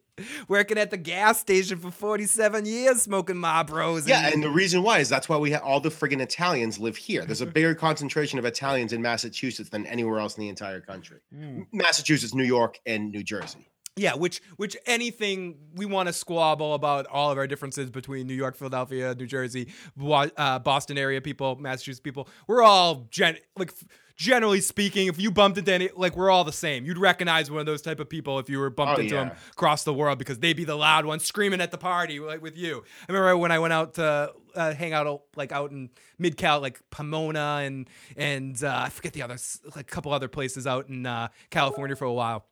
working at the gas station for 47 years smoking Marlboros Yeah, and the reason why is that's why we have all the friggin' Italians live here. There's a bigger concentration of Italians in Massachusetts than anywhere else in the entire country. Mm. Massachusetts, New York, and New Jersey. Yeah, which which anything we want to squabble about all of our differences between New York, Philadelphia, New Jersey, uh, Boston area people, Massachusetts people, we're all gen- like generally speaking, if you bumped into any, like we're all the same. You'd recognize one of those type of people if you were bumped Oh, into yeah. them across the world because they'd be the loud ones screaming at the party like with you. I remember when I went out to uh, hang out like out in mid Cal, like Pomona and and uh, I forget the other like a couple other places out in uh, California for a while.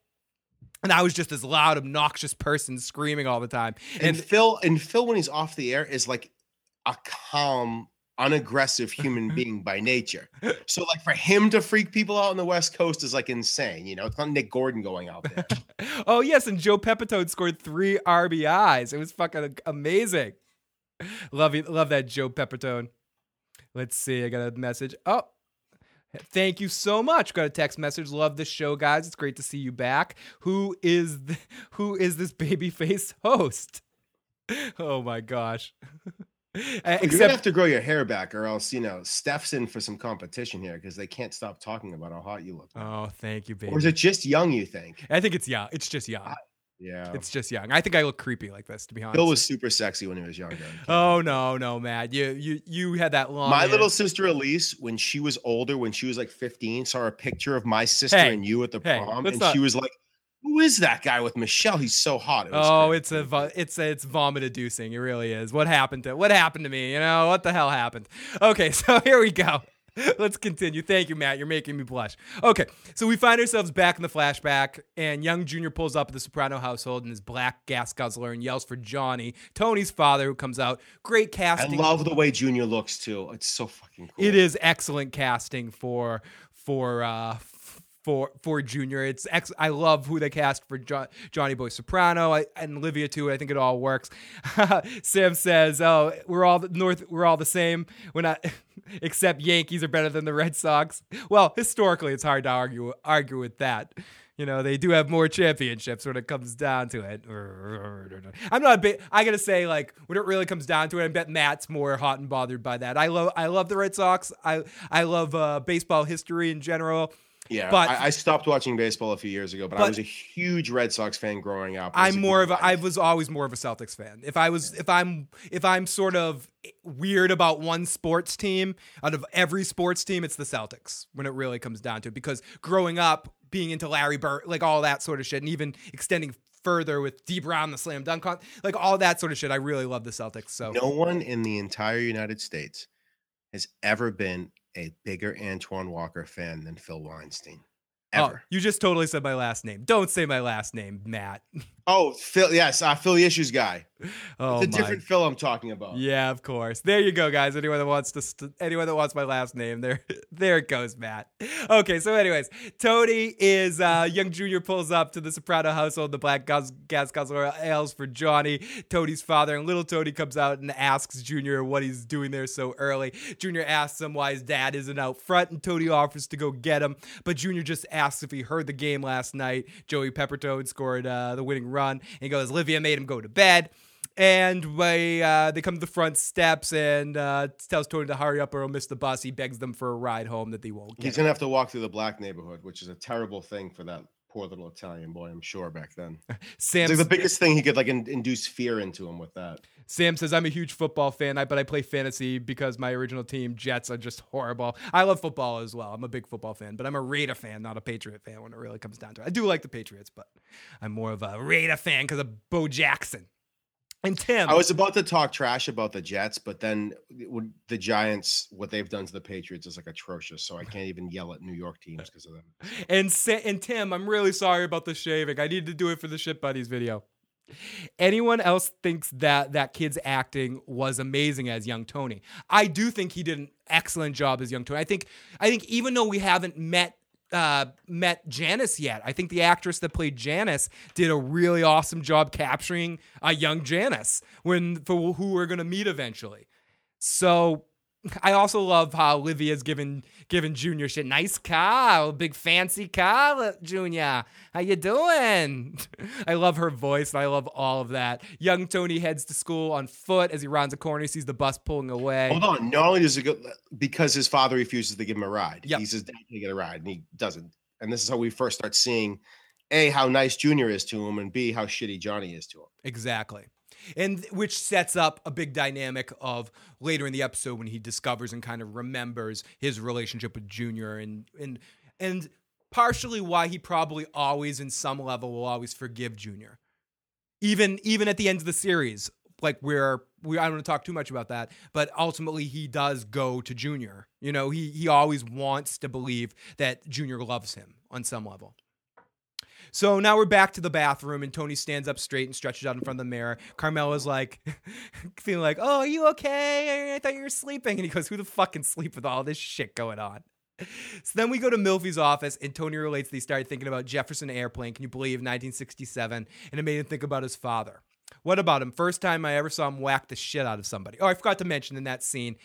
And I was just this loud, obnoxious person screaming all the time. And, And Phil and Phil when he's off the air is like a calm, unaggressive human being by nature. So like for him to freak people out on the West Coast is like insane. You know, it's not Nick Gordon going out there. oh yes, and Joe Pepitone scored three RBIs. It was fucking amazing. Love you, love that Joe Pepitone. Let's see. I got a message. Oh, thank you so much. Got a text message. Love the show, guys. It's great to see you back. Who is th- who is this babyface host? Oh my gosh. Uh, You're gonna have to grow your hair back, or else you know Steph's in for some competition here because they can't stop talking about how hot you look. oh, thank you, baby. Or is it just young? You think? I think it's young. It's just young. Yeah. It's just young. I think I look creepy like this, to be honest. Bill was super sexy when he was younger. Oh no, no, Matt. You you you had that long. My hair. little sister Elise, when she was older, when she was like 15, saw a picture of my sister Hey, and you at the hey, prom, and not- she was like, "Who is that guy with Michelle? He's so hot." It Oh, crazy. it's a vo- it's a, it's vomit inducing. It really is. What happened to what happened to me? You know what the hell happened? Okay, so here we go. Let's continue. Thank you, Matt. You're making me blush. Okay, so we find ourselves back in the flashback, and young Junior pulls up at the Soprano household in his black gas guzzler and yells for Johnny, Tony's father, who comes out. Great casting. I love the way Junior looks too. It's so fucking cool. It is excellent casting for for uh for for Junior. It's ex- I love who they cast for jo- Johnny Boy Soprano I, and Olivia too. I think it all works. Sam says, "Oh, we're all the North. We're all the same. We're not." Except Yankees are better than the Red Sox. Well, historically, it's hard to argue argue with that. You know, they do have more championships when it comes down to it. I'm not a bit. I gotta say, like when it really comes down to it, I bet Matt's more hot and bothered by that. I love, I love the Red Sox. I, I love uh, baseball history in general. Yeah, but- I, I stopped watching baseball a few years ago, but, I was a huge Red Sox fan growing up. I'm more of a. I was always more of a Celtics fan. If I was, if I'm, if I'm sort of weird about one sports team out of every sports team, it's the Celtics. When it really comes down to it, because growing up, being into Larry Bird, like all that sort of shit, and even extending further with Dee Brown, the slam dunk, con- like all that sort of shit, I really love the Celtics. So No one in the entire United States has ever been a bigger Antoine Walker fan than Phil Weinstein. Oh, Ever. you just totally said my last name. Don't say my last name, Matt. Oh, Phil. Yes, uh, Phil the Issues guy. Oh, it's a my. different Phil I'm talking about. Yeah, of course. There you go, guys. Anyone that wants to, st- anyone that wants my last name, there, there it goes, Matt. Okay, so anyways, Tony is uh, young Junior pulls up to the Soprano household. The black gas, gas guzzler ales for Johnny, Tony's father, and little Tony comes out and asks Junior what he's doing there so early. Junior asks him why his dad isn't out front, and Tony offers to go get him, but Junior just asks if he heard the game last night. Joey Pepitone scored uh, the winning run, and he goes, "Olivia made him go to bed." And they, uh, they come to the front steps and uh, tells Tony to hurry up or he'll miss the bus. He begs them for a ride home that they won't He's gonna have to walk through the black neighborhood, which is a terrible thing for that poor little Italian boy. I'm sure back then. Sam, like the biggest thing he could like in, induce fear into him with that. Sam says, I'm a huge football fan, I, but I play fantasy because my original team, Jets, are just horrible. I love football as well. I'm a big football fan, but I'm a Raider fan, not a Patriot fan when it really comes down to it. I do like the Patriots, but I'm more of a Raider fan because of Bo Jackson. And Tim. I was about to talk trash about the Jets, but then the Giants, what they've done to the Patriots is like atrocious. So I can't even yell at New York teams because of them. And and Tim, I'm really sorry about the shaving. I need to do it for the shit buddies video. Anyone else thinks that that kid's acting was amazing as young Tony? I do think he did an excellent job as young Tony. I think I think even though we haven't met uh, met Janice yet, I think the actress that played Janice did a really awesome job capturing a young Janice when for who we're gonna meet eventually. So I also love how Olivia's given given Junior shit. Nice car, big fancy car, Junior. How you doing? I love her voice. And I love all of that. Young Tony heads to school on foot as he rounds a corner. He sees the bus pulling away. Hold on. Not only does it go because his father refuses to give him a ride. Yep. He's his dad to get a ride, and he doesn't. And this is how we first start seeing a how nice Junior is to him, and b how shitty Johnny is to him. Exactly. And which sets up a big dynamic of later in the episode when he discovers and kind of remembers his relationship with Junior and and and partially why he probably always in some level will always forgive Junior. Even even at the end of the series, like we're we I don't want to talk too much about that, but ultimately he does go to Junior. You know, he he always wants to believe that Junior loves him on some level. So now we're back to the bathroom, and Tony stands up straight and stretches out in front of the mirror. Carmela's like, feeling like, "Oh, are you okay? I thought you were sleeping." And he goes, "Who the fuck can sleep with all this shit going on?" So then we go to Milfy's office, and Tony relates that he started thinking about Jefferson Airplane. Can you believe 1967? And it made him think about his father. What about him? First time I ever saw him whack the shit out of somebody. Oh, I forgot to mention in that scene,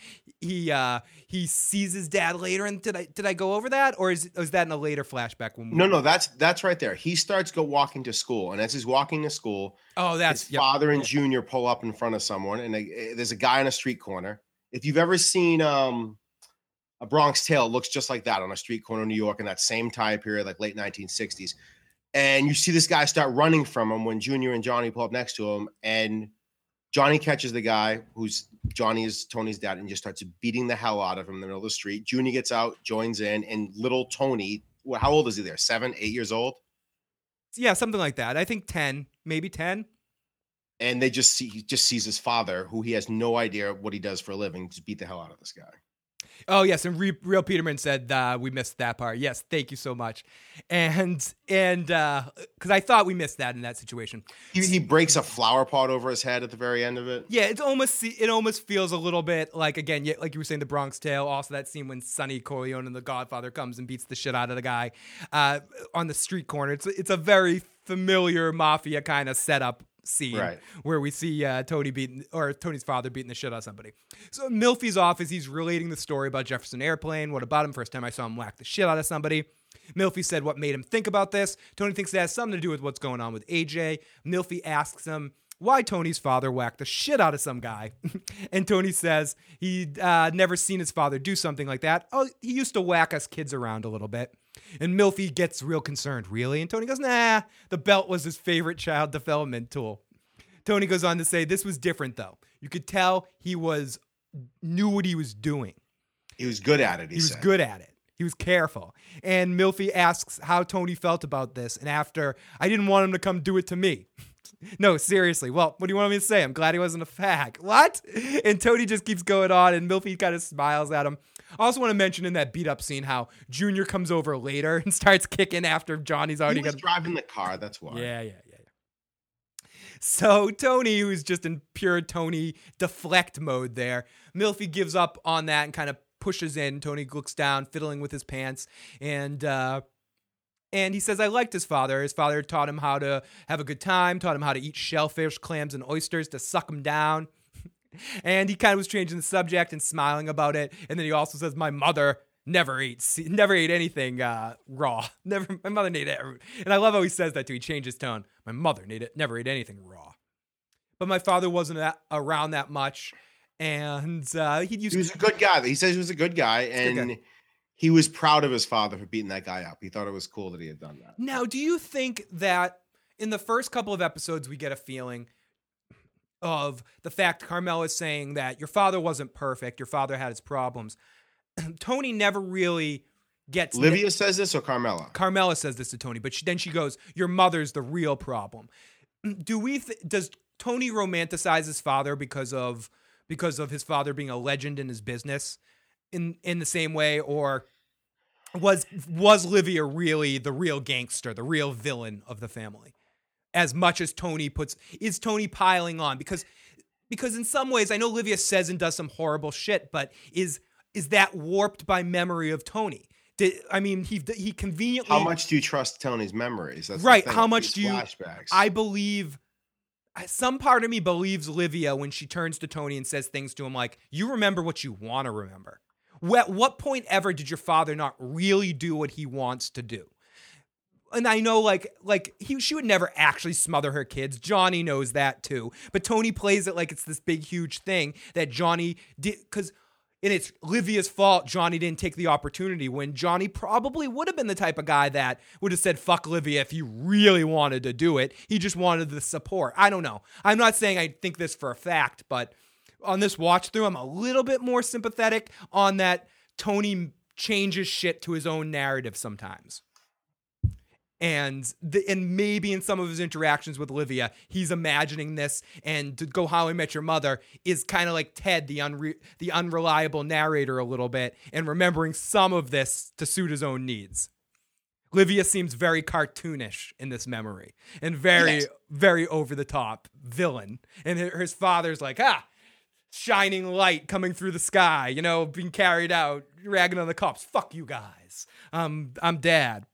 he uh he sees his dad later. And did I did I go over that, or is is that in a later flashback? When we, No, no, that's that's right there. He starts go walking to school, and as he's walking to school, Oh, that's his yep. father and Junior pull up in front of someone, and they, eh, there's a guy on a street corner. If you've ever seen um, a Bronx Tale, it looks just like that on a street corner in New York in that same time period, like late 1960s. And you see this guy start running from him when Junior and Johnny pull up next to him, and Johnny catches the guy who's Johnny is Tony's dad and just starts beating the hell out of him in the middle of the street. Junior gets out, joins in, and little Tony, how old is he there? Seven, eight years old? yeah, something like that. I think ten, maybe ten. and they just see he just sees his father, who he has no idea what he does for a living, just beat the hell out of this guy. Oh yes, and Re- Real Peterman said uh, we missed that part. Yes, thank you so much. And and because I thought we missed that in that situation. He, he breaks a flower pot over his head at the very end of it. Yeah, it's almost it almost feels a little bit like again, like you were saying, the Bronx Tale. Also, that scene when Sonny Corleone and the Godfather comes and beats the shit out of the guy uh, on the street corner. It's it's a very familiar mafia kind of setup scene Right. where we see uh, Tony beating or Tony's father beating the shit out of somebody. So Milfy's office, he's relating the story about Jefferson Airplane. What about him? First time I saw him whack the shit out of somebody. Milfy said what made him think about this. Tony thinks it has something to do with what's going on with AJ. Milfy asks him why Tony's father whacked the shit out of some guy. and Tony says he'd uh, never seen his father do something like that. Oh, he used to whack us kids around a little bit. And Milfy gets real concerned. Really? And Tony goes, nah, the belt was his favorite child development tool. Tony goes on to say this was different though. You could tell he was knew what he was doing. He was good at it. He, He was said. good at it. He was careful. And Milfy asks how Tony felt about this. And after, I didn't want him to come do it to me. no, seriously. Well, what do you want me to say? I'm glad he wasn't a fag. What? And Tony just keeps going on, and Milfy kind of smiles at him. I also want to mention in that beat up scene how Junior comes over later and starts kicking after Johnny's He already was got. driving the car. That's why. Yeah, yeah, yeah, yeah. So Tony, who's just in pure Tony deflect mode there, Milfy gives up on that and kind of pushes in. Tony looks down, fiddling with his pants, and uh and he says, I liked his father. His father taught him how to have a good time, taught him how to eat shellfish, clams, and oysters to suck them down. and he kind of was changing the subject and smiling about it. And then he also says, My mother never ate se- never ate anything uh, raw. Never my mother ate it. And I love how he says that too. He changed his tone. My mother ate it, never ate anything raw. But my father wasn't that, around that much. And uh, he used He was a good guy. He says he was a good guy, good and he was proud of his father for beating that guy up. He thought it was cool that he had done that. Now, do you think that in the first couple of episodes we get a feeling of the fact Carmel is saying that your father wasn't perfect, your father had his problems. Tony never really gets Livia says this or Carmela? Carmela says this to Tony, but she, then she goes, "Your mother's the real problem." Do we? Th- does Tony romanticize his father because of because of his father being a legend in his business, in in the same way, or was was Livia really the real gangster, the real villain of the family? As much as Tony puts, is Tony piling on because because in some ways I know Livia says and does some horrible shit, but is is that warped by memory of Tony? Did, I mean he he conveniently How much do you trust Tony's memories? That's Right, how much do you- Flashbacks. I believe some part of me believes Livia when she turns to Tony and says things to him like, "You remember what you want to remember." At what point ever did your father not really do what he wants to do? And I know, like, like he, she would never actually smother her kids. Johnny knows that too. But Tony plays it like it's this big, huge thing that Johnny did. Because and it's Livia's fault Johnny didn't take the opportunity when Johnny probably would have been the type of guy that would have said fuck Livia if he really wanted to do it. He just wanted the support. I don't know. I'm not saying I think this for a fact, but on this watch through, I'm a little bit more sympathetic on that Tony changes shit to his own narrative sometimes. And the, and maybe in some of his interactions with Olivia, he's imagining this. And to go How I Met Your Mother is kind of like Ted, the unre- the unreliable narrator, a little bit, and remembering some of this to suit his own needs. Livia seems very cartoonish in this memory and very, yes. very over the top villain. And his father's like, ah, shining light coming through the sky, you know, being carried out, ragging on the cops. Fuck you guys. Um, I'm dad.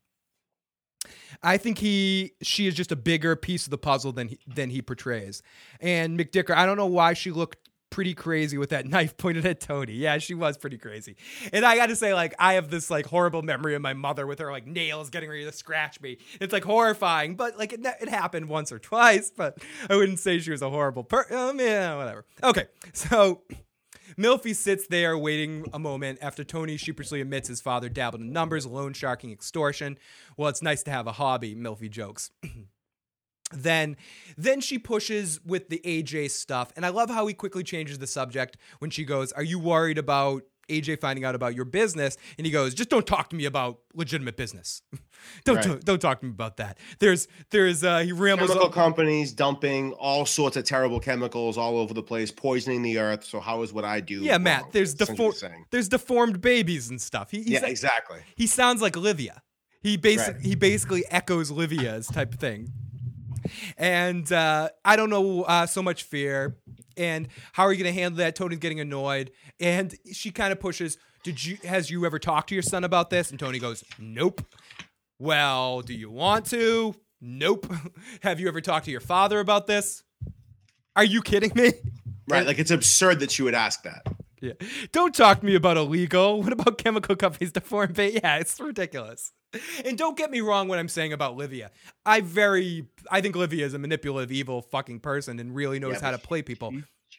I think he she is just a bigger piece of the puzzle than he, than he portrays. And McDicker, I don't know why she looked pretty crazy with that knife pointed at Tony. Yeah, she was pretty crazy. And I got to say, like, I have this like horrible memory of my mother with her like nails getting ready to scratch me. It's like horrifying, but like it, it happened once or twice. But I wouldn't say she was a horrible person. Um, yeah, whatever. Okay, so Milfy sits there waiting a moment after Tony sheepishly admits his father dabbled in numbers, loan sharking, extortion. Well, it's nice to have a hobby, Milfy jokes. then then she pushes with the AJ stuff and I love how he quickly changes the subject when she goes, "Are you worried about AJ finding out about your business, and he goes, "Just don't talk to me about legitimate business. don't, right. don't, don't talk to me about that." There's there's uh, he rambles. Chemical companies dumping all sorts of terrible chemicals all over the place, poisoning the earth. So how is what I do? Yeah? Matt. There's deformed there's deformed babies and stuff. He, yeah, exactly. He sounds like Livia. He basically right. he basically echoes Livia's type of thing. And uh, I don't know uh, so much fear and how are you going to handle that? Tony's getting annoyed, and she kind of pushes. Did you has you ever talked to your son about this? And Tony goes, Nope. Well, do you want to? Nope. Have you ever talked to your father about this? Are you kidding me? Right, like it's absurd that you would ask that. Yeah. Don't talk to me about illegal. What about chemical companies deform bait? Yeah, it's ridiculous. And don't get me wrong when I'm saying about Livia. I very I think Livia is a manipulative, evil fucking person and really knows yeah, how to play people.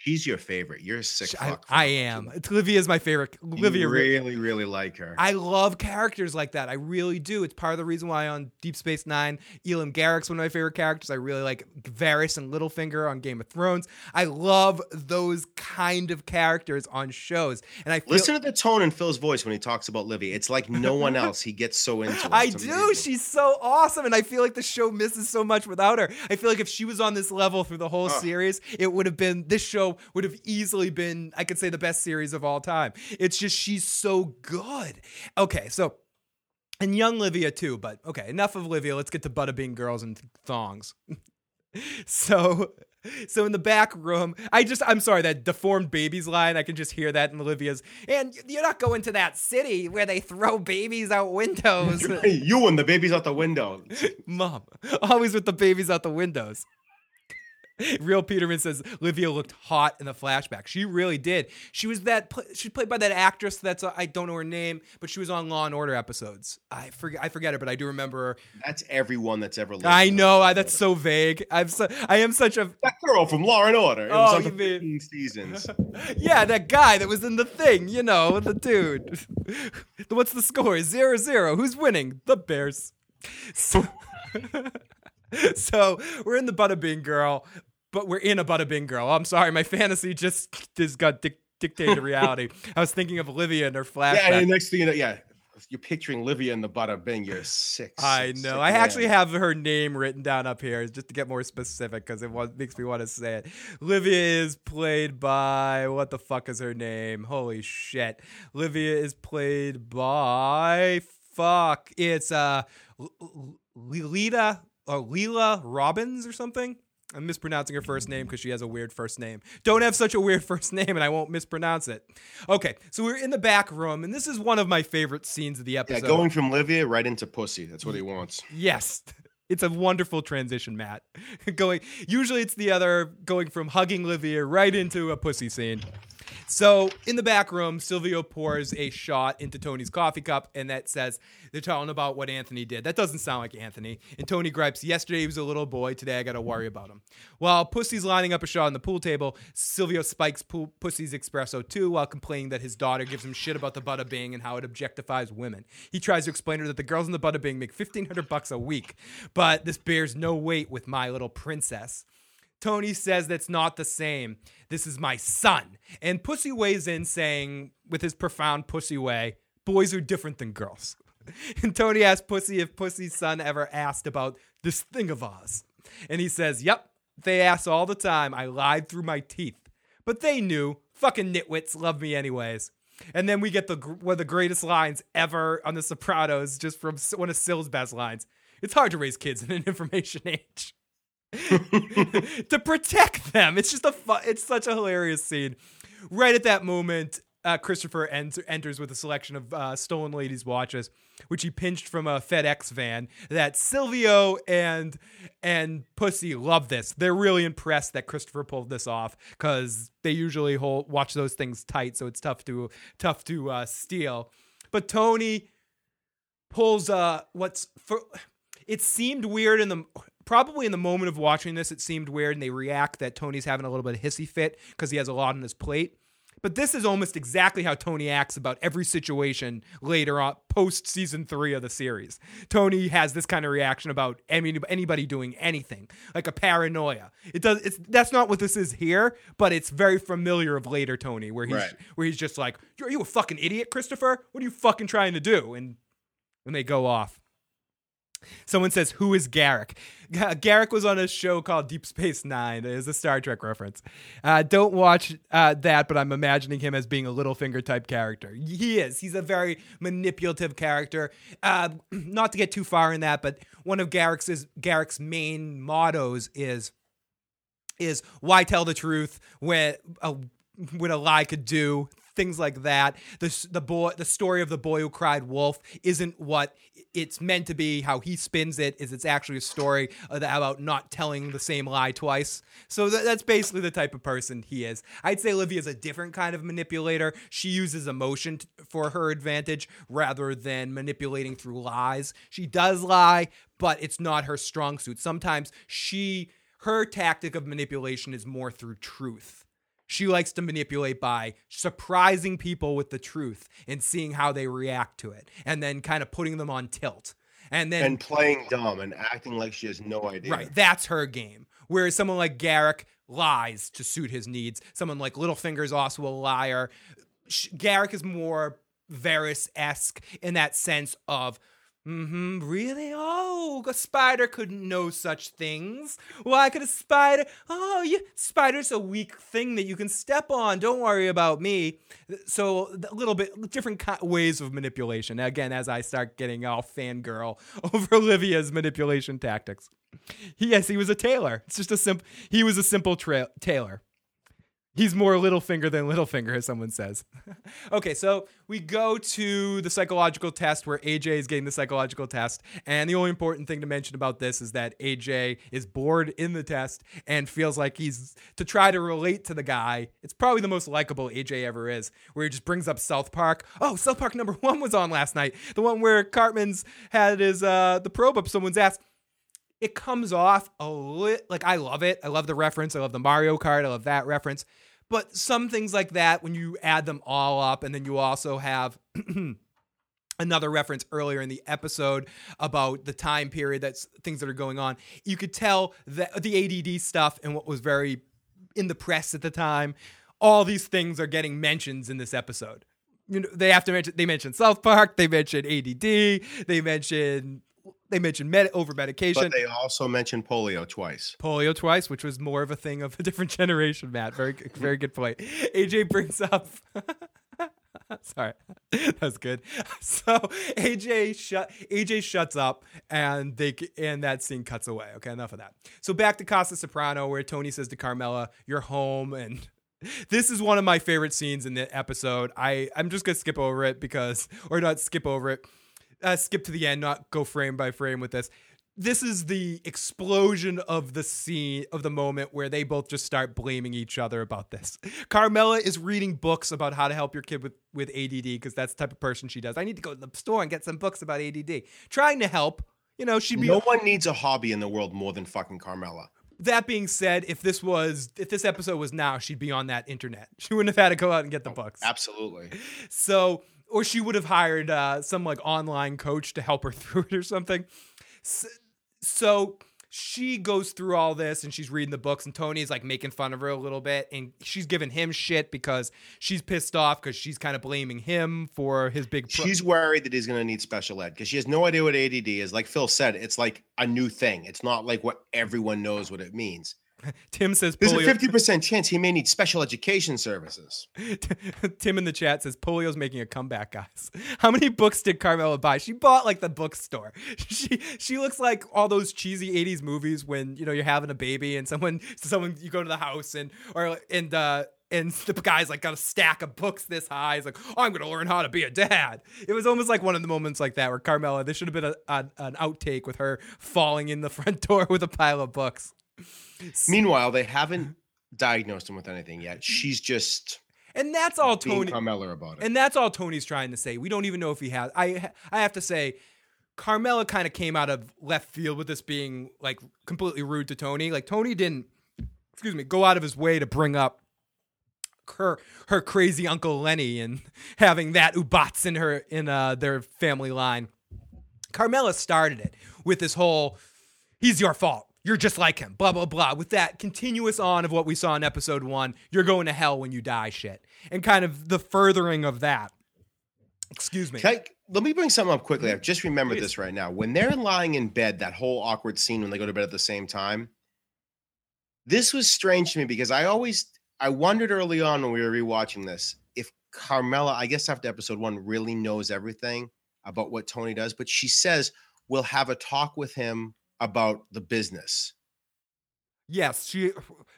She's your favorite. You're a sick I, I am. Olivia is my favorite. Olivia really, really like her. I love characters like that. I really do. It's part of the reason why on Deep Space Nine, Elim Garak's one of my favorite characters. I really like Varys and Littlefinger on Game of Thrones. I love those kind of characters on shows. And I feel, listen to the tone in Phil's voice when he talks about Livia. It's like no one else. He gets so into. It. I do. She's so awesome, and I feel like the show misses so much without her. I feel like if she was on this level through the whole series, it would have been this show would have easily been, I could say, the best series of all time. It's just she's so good. Okay, so and young Livia too, but okay, enough of Livia. Let's get to Bada Bing girls and thongs. so so in the back room, I just I'm sorry that deformed babies line. I can just hear that in Olivia's. And you're not going to that city where they throw babies out windows. you and the babies out the window, mom. Always with the babies out the windows. Real Peterman says Livia looked hot in the flashback. She really did. She was that. She's played by that actress. That's uh, I don't know her name, but she was on Law and Order episodes. I forget. I forget her, but I do remember her. That's everyone that's ever. lived. I know. I, that's so vague. I'm so. I am such a. That girl from Law and Order. It oh, was on mean seasons. yeah, that guy that was in the thing. You know, the dude. What's the score? Zero zero. Who's winning? The Bears. So. so we're in the Bada Bing Girl but we're in a Bada Bing girl. I'm sorry, my fantasy just just got dic- dictated reality. I was thinking of Olivia and her flashback. Yeah, and next thing you know, yeah, you're picturing Livia in the Bada Bing. You're sick. I know. I man. actually have her name written down up here just to get more specific because it was, makes me want to say it. Livia is played by what the fuck is her name? Holy shit! Livia is played by fuck. It's uh Lita or Leela Robins or something. I'm mispronouncing her first name because she has a weird first name. Don't have such a weird first name, and I won't mispronounce it. Okay, so we're in the back room, and this is one of my favorite scenes of the episode. Yeah, going from Livia right into pussy. That's what he wants. Yes. It's a wonderful transition, Matt. going usually it's the other going from hugging Livia right into a pussy scene. So in the back room, Silvio pours a shot into Tony's coffee cup, and that says they're talking about what Anthony did. That doesn't sound like Anthony. And Tony gripes, Yesterday he was a little boy, today I gotta worry about him. While Pussy's lining up a shot on the pool table, Silvio spikes pool- Pussy's espresso too while complaining that his daughter gives him shit about the Bada Bing and how it objectifies women. He tries to explain to her that the girls in the Bada Bing make 1500 bucks a week, but this bears no weight with my little princess. Tony says that's not the same. This is my son. And Pussy weighs in saying, with his profound pussy way, boys are different than girls. And Tony asks Pussy if Pussy's son ever asked about this thing of ours. And he says, Yep, they ask all the time. I lied through my teeth. But they knew. Fucking nitwits love me anyways. And then we get the one of the greatest lines ever on The Sopranos, just from one of Sil's best lines. It's hard to raise kids in an information age. to protect them. It's just a fu- it's such a hilarious scene. Right at that moment, uh, Christopher ent- enters with a selection of uh, stolen ladies' watches, which he pinched from a FedEx van. That Silvio and and Pussy love this. They're really impressed that Christopher pulled this off because they usually hold watch those things tight, so it's tough to tough to uh, steal. But Tony pulls uh what's for it seemed weird in the probably in the moment of watching this it seemed weird and they react that tony's having a little bit of hissy fit because he has a lot on his plate. But this is almost exactly how tony acts about every situation later on post season three of the series. Tony has this kind of reaction about any, anybody doing anything like a paranoia. It does it's that's not what this is here but it's very familiar of later tony where he's Right. where he's just like are you a fucking idiot christopher? What are you fucking trying to do? And when they go off Someone says, "Who is Garak?" Garak was on a show called Deep Space Nine. It is a Star Trek reference. Uh, don't watch uh, that, but I'm imagining him as being a Littlefinger type character. He is. He's a very manipulative character. Uh, not to get too far in that, but one of Garak's Garak's main mottos is is why tell the truth when a when a lie could do things like that. The the boy the story of the boy who cried wolf isn't what it's meant to be. How he spins it is it's actually a story about not telling the same lie twice. So tha- that's basically the type of person he is. I'd say olivia's a different kind of manipulator. She uses emotion t- for her advantage rather than manipulating through lies. She does lie but it's not her strong suit. Sometimes she her tactic of manipulation is more through truth. She likes to manipulate by surprising people with the truth and seeing how they react to it, and then kind of putting them on tilt. And then, and playing dumb and acting like she has no idea. right, that's her game. Whereas someone like Garak lies to suit his needs. Someone like Littlefinger is also a liar. Garak is more Varys esque in that sense of. Hmm really? Oh, a spider couldn't know such things. Why could a spider? Oh, yeah, spider's a weak thing that you can step on. Don't worry about me. So a little bit different ways of manipulation. Again, as I start getting all fangirl over Olivia's manipulation tactics. Yes, he was a tailor. It's just a simple. He was a simple tra- tailor. He's more Littlefinger than Littlefinger, as someone says. okay, so we go to the psychological test where AJ is getting the psychological test. And the only important thing to mention about this is that AJ is bored in the test and feels like he's to try to relate to the guy. It's probably the most likable AJ ever is, where he just brings up South Park. Oh, South Park number one was on last night. The one where Cartman's had his uh the probe up someone's ass it comes off a lit like I love it. I love the reference. I love the Mario Kart. I love that reference. But some things like that, when you add them all up, and then you also have another reference earlier in the episode about the time period that's things that are going on, you could tell that the ADD stuff and what was very in the press at the time. All these things are getting mentions in this episode. You know, they have to mention. They mention South Park. They mention ADD. They mention. They mentioned med- over medication But they also mentioned polio twice. polio twice, which was more of a thing of a different generation, Matt. Very, very good point. AJ brings up. Sorry, that's good. So AJ shut AJ shuts up, and they and that scene cuts away. Okay, enough of that. So back to Casa Soprano, where Tony says to Carmela, "You're home," and this is one of my favorite scenes in the episode. I I'm just gonna skip over it because, or not skip over it, uh, skip to the end, not go frame by frame with this. this is the explosion of the scene of the moment where they both just start blaming each other about this. Carmela is reading books about how to help your kid with with ADD because that's the type of person she does. I need to go to the store and get some books about ADD. Trying to help. You know, she'd be No one needs a hobby in the world more than fucking Carmela. that being said, if this was if this episode was now, she'd be on that internet. She wouldn't have had to go out and get the books. Absolutely. So, or she would have hired uh, some like online coach to help her through it or something. So, she goes through all this and she's reading the books, and Tony's like making fun of her a little bit, and she's giving him shit because she's pissed off because she's kind of blaming him for his big. Pro- She's worried that he's going to need special ed because she has no idea what ADD is. Like Phil said, it's like a new thing. It's not like what everyone knows what it means. Tim says There's a 50% chance he may need special education services. Tim in the chat says polio's making a comeback, guys. How many books did Carmela buy? She bought like the bookstore. She she looks like all those cheesy '80s movies when you know you're having a baby and someone someone you go to the house and or and uh and the guy's like got a stack of books this high. He's like, oh, I'm gonna learn how to be a dad. It was almost like one of the moments like that where Carmela. This should have been a, a an outtake with her falling in the front door with a pile of books. Meanwhile, they haven't diagnosed him with anything yet. She's just And that's all Tony. Carmela about it. And that's all Tony's trying to say. We don't even know if he has. I I have to say, Carmela kind of came out of left field with this being like completely rude to Tony. Like Tony didn't, excuse me, go out of his way to bring up her her crazy uncle Lenny and having that ubats in her in uh, their family line. Carmela started it with this whole he's your fault. You're just like him. Blah blah blah. With that continuous on of what we saw in episode 1, you're going to hell when you die shit. And kind of the furthering of that. Excuse me. I- let me bring something up quickly. Mm-hmm. I've just remembered Please. this right now. When they're lying in bed, that whole awkward scene when they go to bed at the same time, this was strange to me because I always I wondered early on when we were rewatching this if Carmela, I guess after episode one, really knows everything about what Tony does, but she says we'll have a talk with him about the business. Yes, she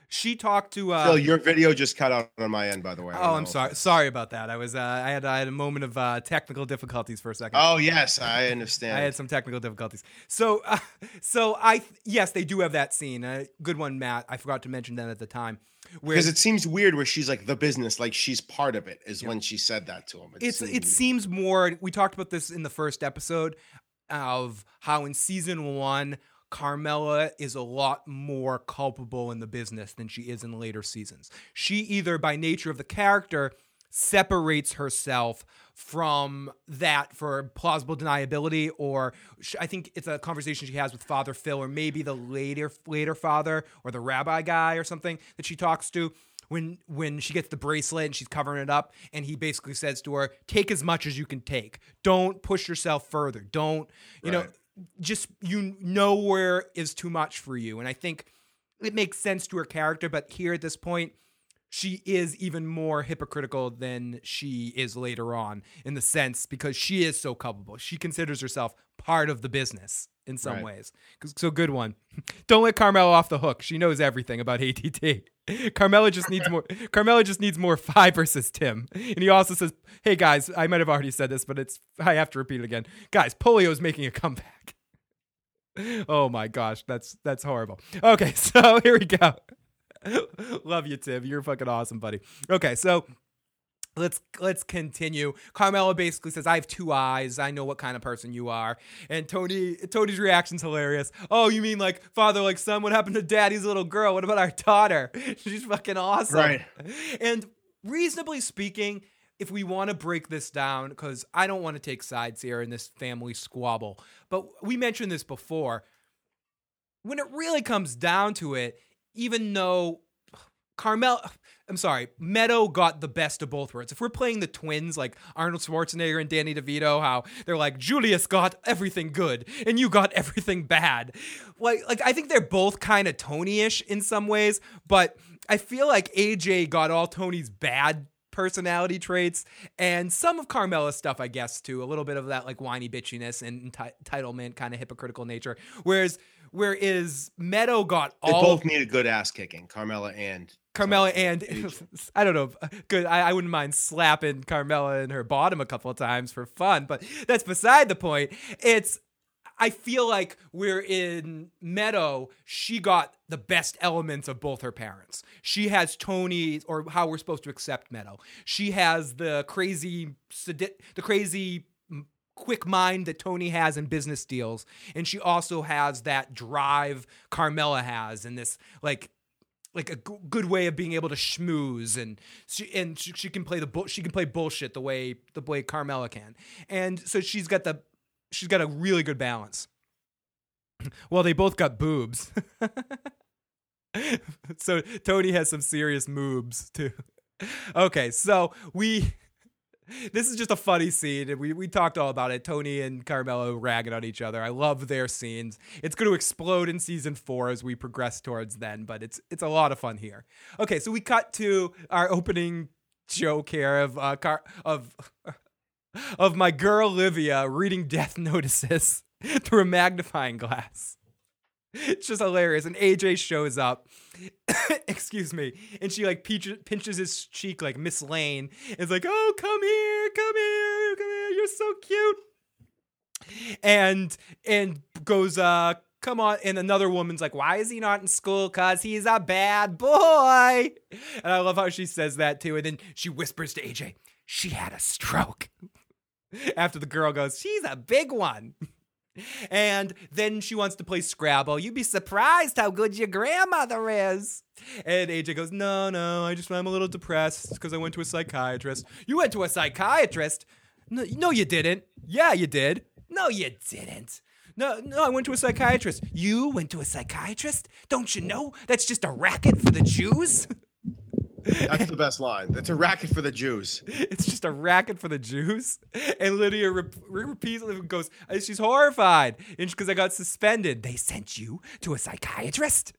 she talked to uh Phil, your video just cut out on my end, by the way. Oh, I'm know. sorry. Sorry about that. I was uh, I had I had a moment of uh, technical difficulties for a second. Oh yes, I understand. I had some technical difficulties. So, uh, so I yes, they do have that scene. Uh, good one, Matt. I forgot to mention that at the time. Because it seems weird where she's like the business, like she's part of it, is when she said that to him. It it's seemed it weird. seems more. We talked about this in the first episode of how in season one. Carmela is a lot more culpable in the business than she is in later seasons. She either by nature of the character separates herself from that for plausible deniability or I think it's a conversation she has with Father Phil or maybe the later later father or the rabbi guy or something that she talks to when when she gets the bracelet and she's covering it up and he basically says to her take as much as you can take don't push yourself further don't you know Right. Just you know where is too much for you. And i think it makes sense to her character but here at this point she is even more hypocritical than she is later on in the sense because she is so culpable. She considers herself part of the business in some Right. ways. So good one. Don't let carmela off the hook. She knows everything about att carmela just needs more carmela just needs more fiber says tim. And he also says hey guys i might have already said this but it's i have to repeat it again. Guys polio is making a comeback. Oh my gosh that's that's horrible. Okay so here we go. Love you tim. You're fucking awesome buddy. Okay so let's let's continue. Carmela basically says i have two eyes. I know what kind of person you are. And tony tony's reaction's hilarious. Oh you mean like father like son? What happened to daddy's little girl? What about our daughter? She's fucking awesome. Right. and reasonably speaking if we want to break this down because i don't want to take sides here in this family squabble but we mentioned this before. When it really comes down to it even though Carmel, I'm sorry, Meadow got the best of both worlds. If we're playing the twins like Arnold Schwarzenegger and Danny DeVito, how they're like Julius got everything good and you got everything bad. Like, like I think they're both kind of Tony-ish in some ways, but I feel like AJ got all Tony's bad personality traits and some of Carmela's stuff, I guess, too. A little bit of that like whiny bitchiness and enti- entitlement kind of hypocritical nature. Whereas, whereas Meadow got all. They both need a good ass kicking, Carmela and Carmela and I don't know. Uh, good. I, I wouldn't mind slapping Carmela in her bottom a couple of times for fun, but that's beside the point. It's I feel like we're in Meadow. She got the best elements of both her parents. She has Tony, or how we're supposed to accept Meadow. She has the crazy, the crazy quick mind that Tony has in business deals, and she also has that drive Carmela has, and this like like a g- good way of being able to schmooze and she and she, she can play the bull she can play bullshit the way the way Carmela can. And so she's got the she's got a really good balance. well, they both got boobs. so Tony has some serious moobs too. Okay, so we this is just a funny scene we, we talked all about it. Tony and carmela ragging on each other. I love their scenes. It's going to explode in season four as we progress towards then but it's it's a lot of fun here. Okay so we cut to our opening joke here of uh car of of my girl livia reading death notices through a magnifying glass it's just hilarious. And aj shows up. Excuse me. And she like pinches, his cheek like miss lane. It's like oh come here come here come here. You're so cute. And and goes uh come on. And another woman's like why is he not in school? Cuz he's a bad boy. And i love how she says that too. And then she whispers to aj she had a stroke. After the girl goes she's a big one and then she wants to play Scrabble. You'd be surprised how good your grandmother is. And AJ goes, No, no, I just, I'm a little depressed because I went to a psychiatrist. You went to a psychiatrist? No, no, you didn't. Yeah, you did. No, you didn't. No, no, I went to a psychiatrist. You went to a psychiatrist? Don't you know that's just a racket for the Jews? That's the best line. It's a racket for the Jews. It's just a racket for the Jews. And Lydia re- repeats and goes, she's horrified. And because I got suspended. They sent you to a psychiatrist?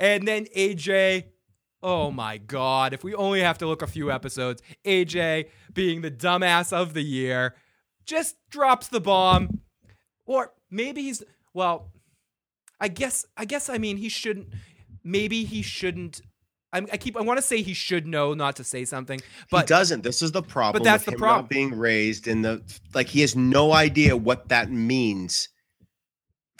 And then AJ, oh my God, if we only have to look a few episodes, AJ being the dumbass of the year, just drops the bomb. Or maybe he's, well, I guess, I guess, I mean, he shouldn't, maybe he shouldn't I'm, I keep. I want to say he should know not to say something, but he doesn't. This is the problem. But that's with the him problem. Not being raised in the like, he has no idea what that means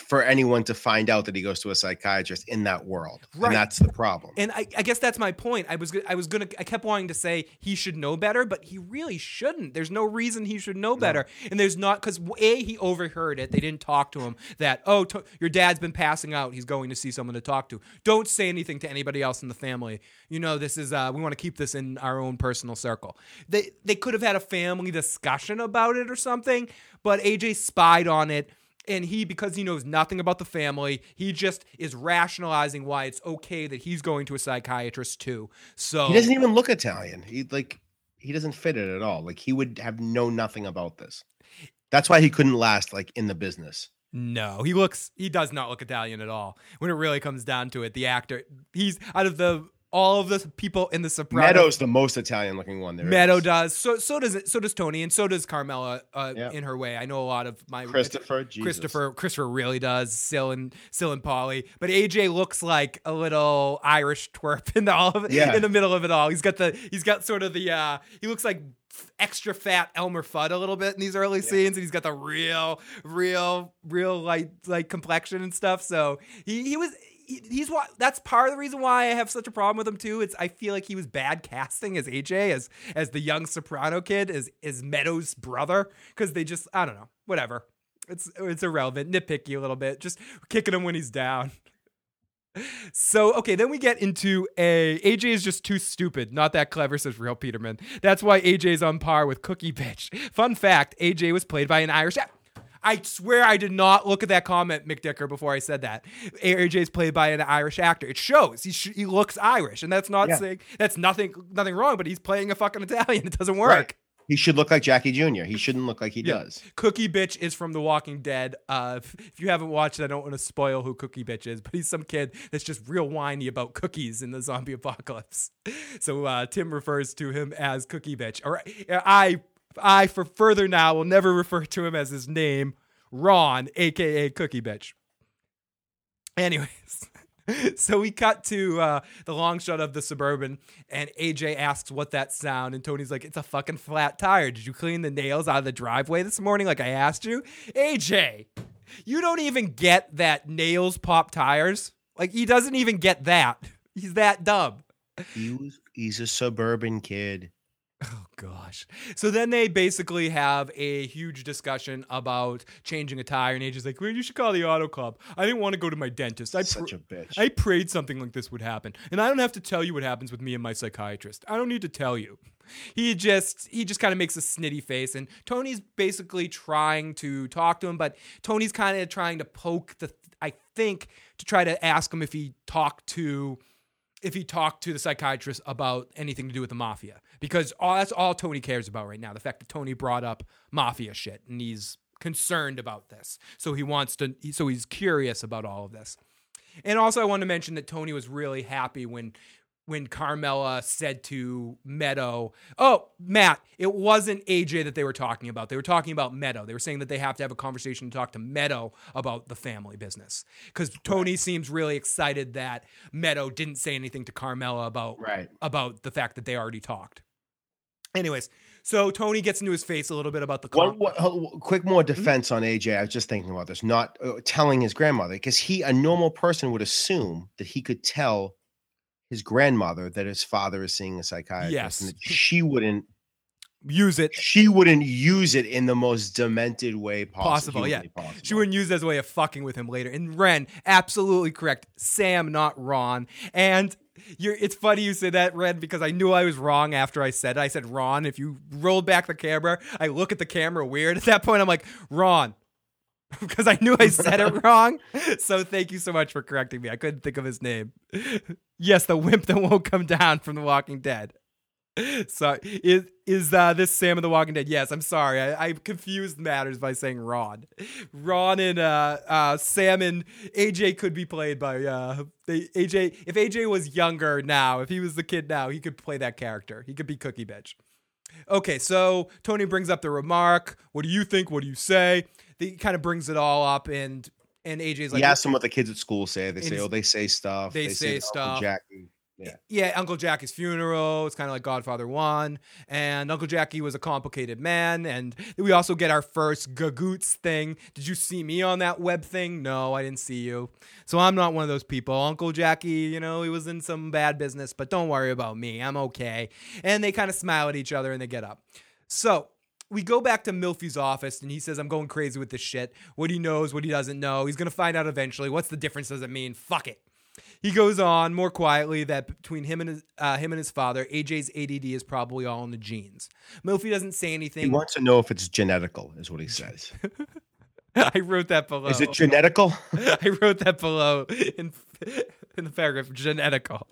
for anyone to find out that he goes to a psychiatrist in that world, Right. and that's the problem. And I, I guess that's my point. I was I was gonna I kept wanting to say he should know better, but he really shouldn't. There's no reason he should know better, and there's not because a he overheard it. They didn't talk to him that oh to, your dad's been passing out. He's going to see someone to talk to. Don't say anything to anybody else in the family. You know this is uh, we want to keep this in our own personal circle. They they could have had a family discussion about it or something, but AJ spied on it. And he, because he knows nothing about the family, he just is rationalizing why it's okay that he's going to a psychiatrist too. So He doesn't even look Italian. He like he doesn't fit it at all. Like he would have known nothing about this. That's why he couldn't last like in the business. no, he looks, he does not look Italian at all. When it really comes down to it, the actor, he's out of the all of the people in the Sopranos. Meadows the most Italian looking one there. Meadow is. does. So so does it. So does Tony, and so does Carmela. Uh, Yeah. in her way, I know a lot of my Christopher. Jesus. Christopher Christopher really does. Sil and Sil and Paulie, but AJ looks like a little Irish twerp in the all of it, Yeah. in the middle of it all. He's got the he's got sort of the uh he looks like extra fat Elmer Fudd a little bit in these early scenes, and he's got the real real real light like complexion and stuff. So he he was. He- He's what that's part of the reason why I have such a problem with him too. It's I feel like he was bad casting as AJ as as the young soprano kid as as Meadows' brother because they just I don't know whatever it's it's irrelevant, nitpicky a little bit, just kicking him when he's down. So okay, then we get into a AJ is just too stupid, not that clever, says Real Peterman. That's why AJ's on par with Cookie Bitch. Fun fact: AJ was played by an Irish. ac- I swear I did not look at that comment, McDicker, before I said that. AJ's played by an Irish actor. It shows he sh- he looks Irish, and that's not Yeah. saying that's nothing nothing wrong. But he's playing a fucking Italian. It doesn't work. Right. He should look like Jackie Jr. He shouldn't look like he Yeah. does. Cookie Bitch is from The Walking Dead. Uh, if, if you haven't watched it, I don't want to spoil who Cookie Bitch is, but he's some kid that's just real whiny about cookies in the zombie apocalypse. So uh, Tim refers to him as Cookie Bitch. Or I, I for further now will never refer to him as his name, Ron, aka Cookie Bitch. Anyways. So we cut to uh, the long shot of the suburban, and AJ asks what that sound, and Tony's like, "It's a fucking flat tire. Did you clean the nails out of the driveway this morning, like I asked you?" AJ, You don't even get that nails pop tires. Like he doesn't even get that. He's that dumb. He was, he's a suburban kid. Oh gosh. So then they basically have a huge discussion about changing a tire, and AJ's like, "Well, you should call the auto club. I didn't want to go to my dentist. I pr- Such a bitch. I prayed something like this would happen, and I don't have to tell you what happens with me and my psychiatrist. I don't need to tell you." He just he just kind of makes a snitty face, and Tony's basically trying to talk to him, but Tony's kind of trying to poke the I think to try to ask him if he talked to if he talked to the psychiatrist about anything to do with the mafia because all, that's all Tony cares about right now the fact that Tony brought up mafia shit and he's concerned about this. So he wants to so he's curious about all of this. And also I want to mention that Tony was really happy when when Carmela said to Meadow, "Oh, Matt, it wasn't AJ that they were talking about. They were talking about Meadow. They were saying that they have to have a conversation to talk to Meadow about the family business because Tony seems really excited that Meadow didn't say anything to Carmela about right. about the fact that they already talked." Anyways, so Tony gets into his face a little bit about the One, con- one, hold- quick more defense on AJ. I was just thinking about this, not uh, telling his grandmother, because he, a normal person, would assume that he could tell his grandmother that his father is seeing a psychiatrist, Yes. she wouldn't, use it. she wouldn't use it in the most demented way possible. Possible, yeah. possible. She wouldn't use it as a way of fucking with him later. And Ren, absolutely correct. Sam, not Ron. And you're, it's funny you say that, Ren, because I knew I was wrong after I said it. I said Ron. If you rolled back the camera, I look at the camera weird. At that point, I'm like, Ron. because I knew I said it wrong. So thank you so much for correcting me. I couldn't think of his name. Yes, the wimp that won't come down from The Walking Dead. So is is uh, this Sam of the Walking Dead? Yes, I'm sorry. I, I confused matters by saying Ron. Ron and uh, uh, Sam and AJ could be played by uh, they, AJ. If AJ was younger now, if he was the kid now, he could play that character. He could be Cookie Bitch. Okay, so Tony brings up the remark. What do you think? What do you say? He kind of brings it all up, and and AJ's like, he asked them what the kids at school say. They say, "Oh, they say stuff. they say that Uncle stuff. Jackie. Yeah. yeah, Uncle Jackie's funeral. It's kind of like Godfather 1. And Uncle Jackie was a complicated man. And we also get our first Gagoots thing. Did you see me on that web thing? No, I didn't see you. So I'm not one of those people. Uncle Jackie, you know, he was in some bad business, but don't worry about me. I'm okay. And they kind of smile at each other and they get up. So we go back to Melfi's office and he says, I'm going crazy with this shit. What he knows, what he doesn't know. He's going to find out eventually. What's the difference? Does it mean? Fuck it. He goes on more quietly that between him and his uh, him and his father, AJ's ADD is probably all in the genes. Milfy doesn't say anything. He wants to know if it's genetical, is what he says. I wrote that below. Is it genetical? I wrote that below in in the paragraph. Genetical.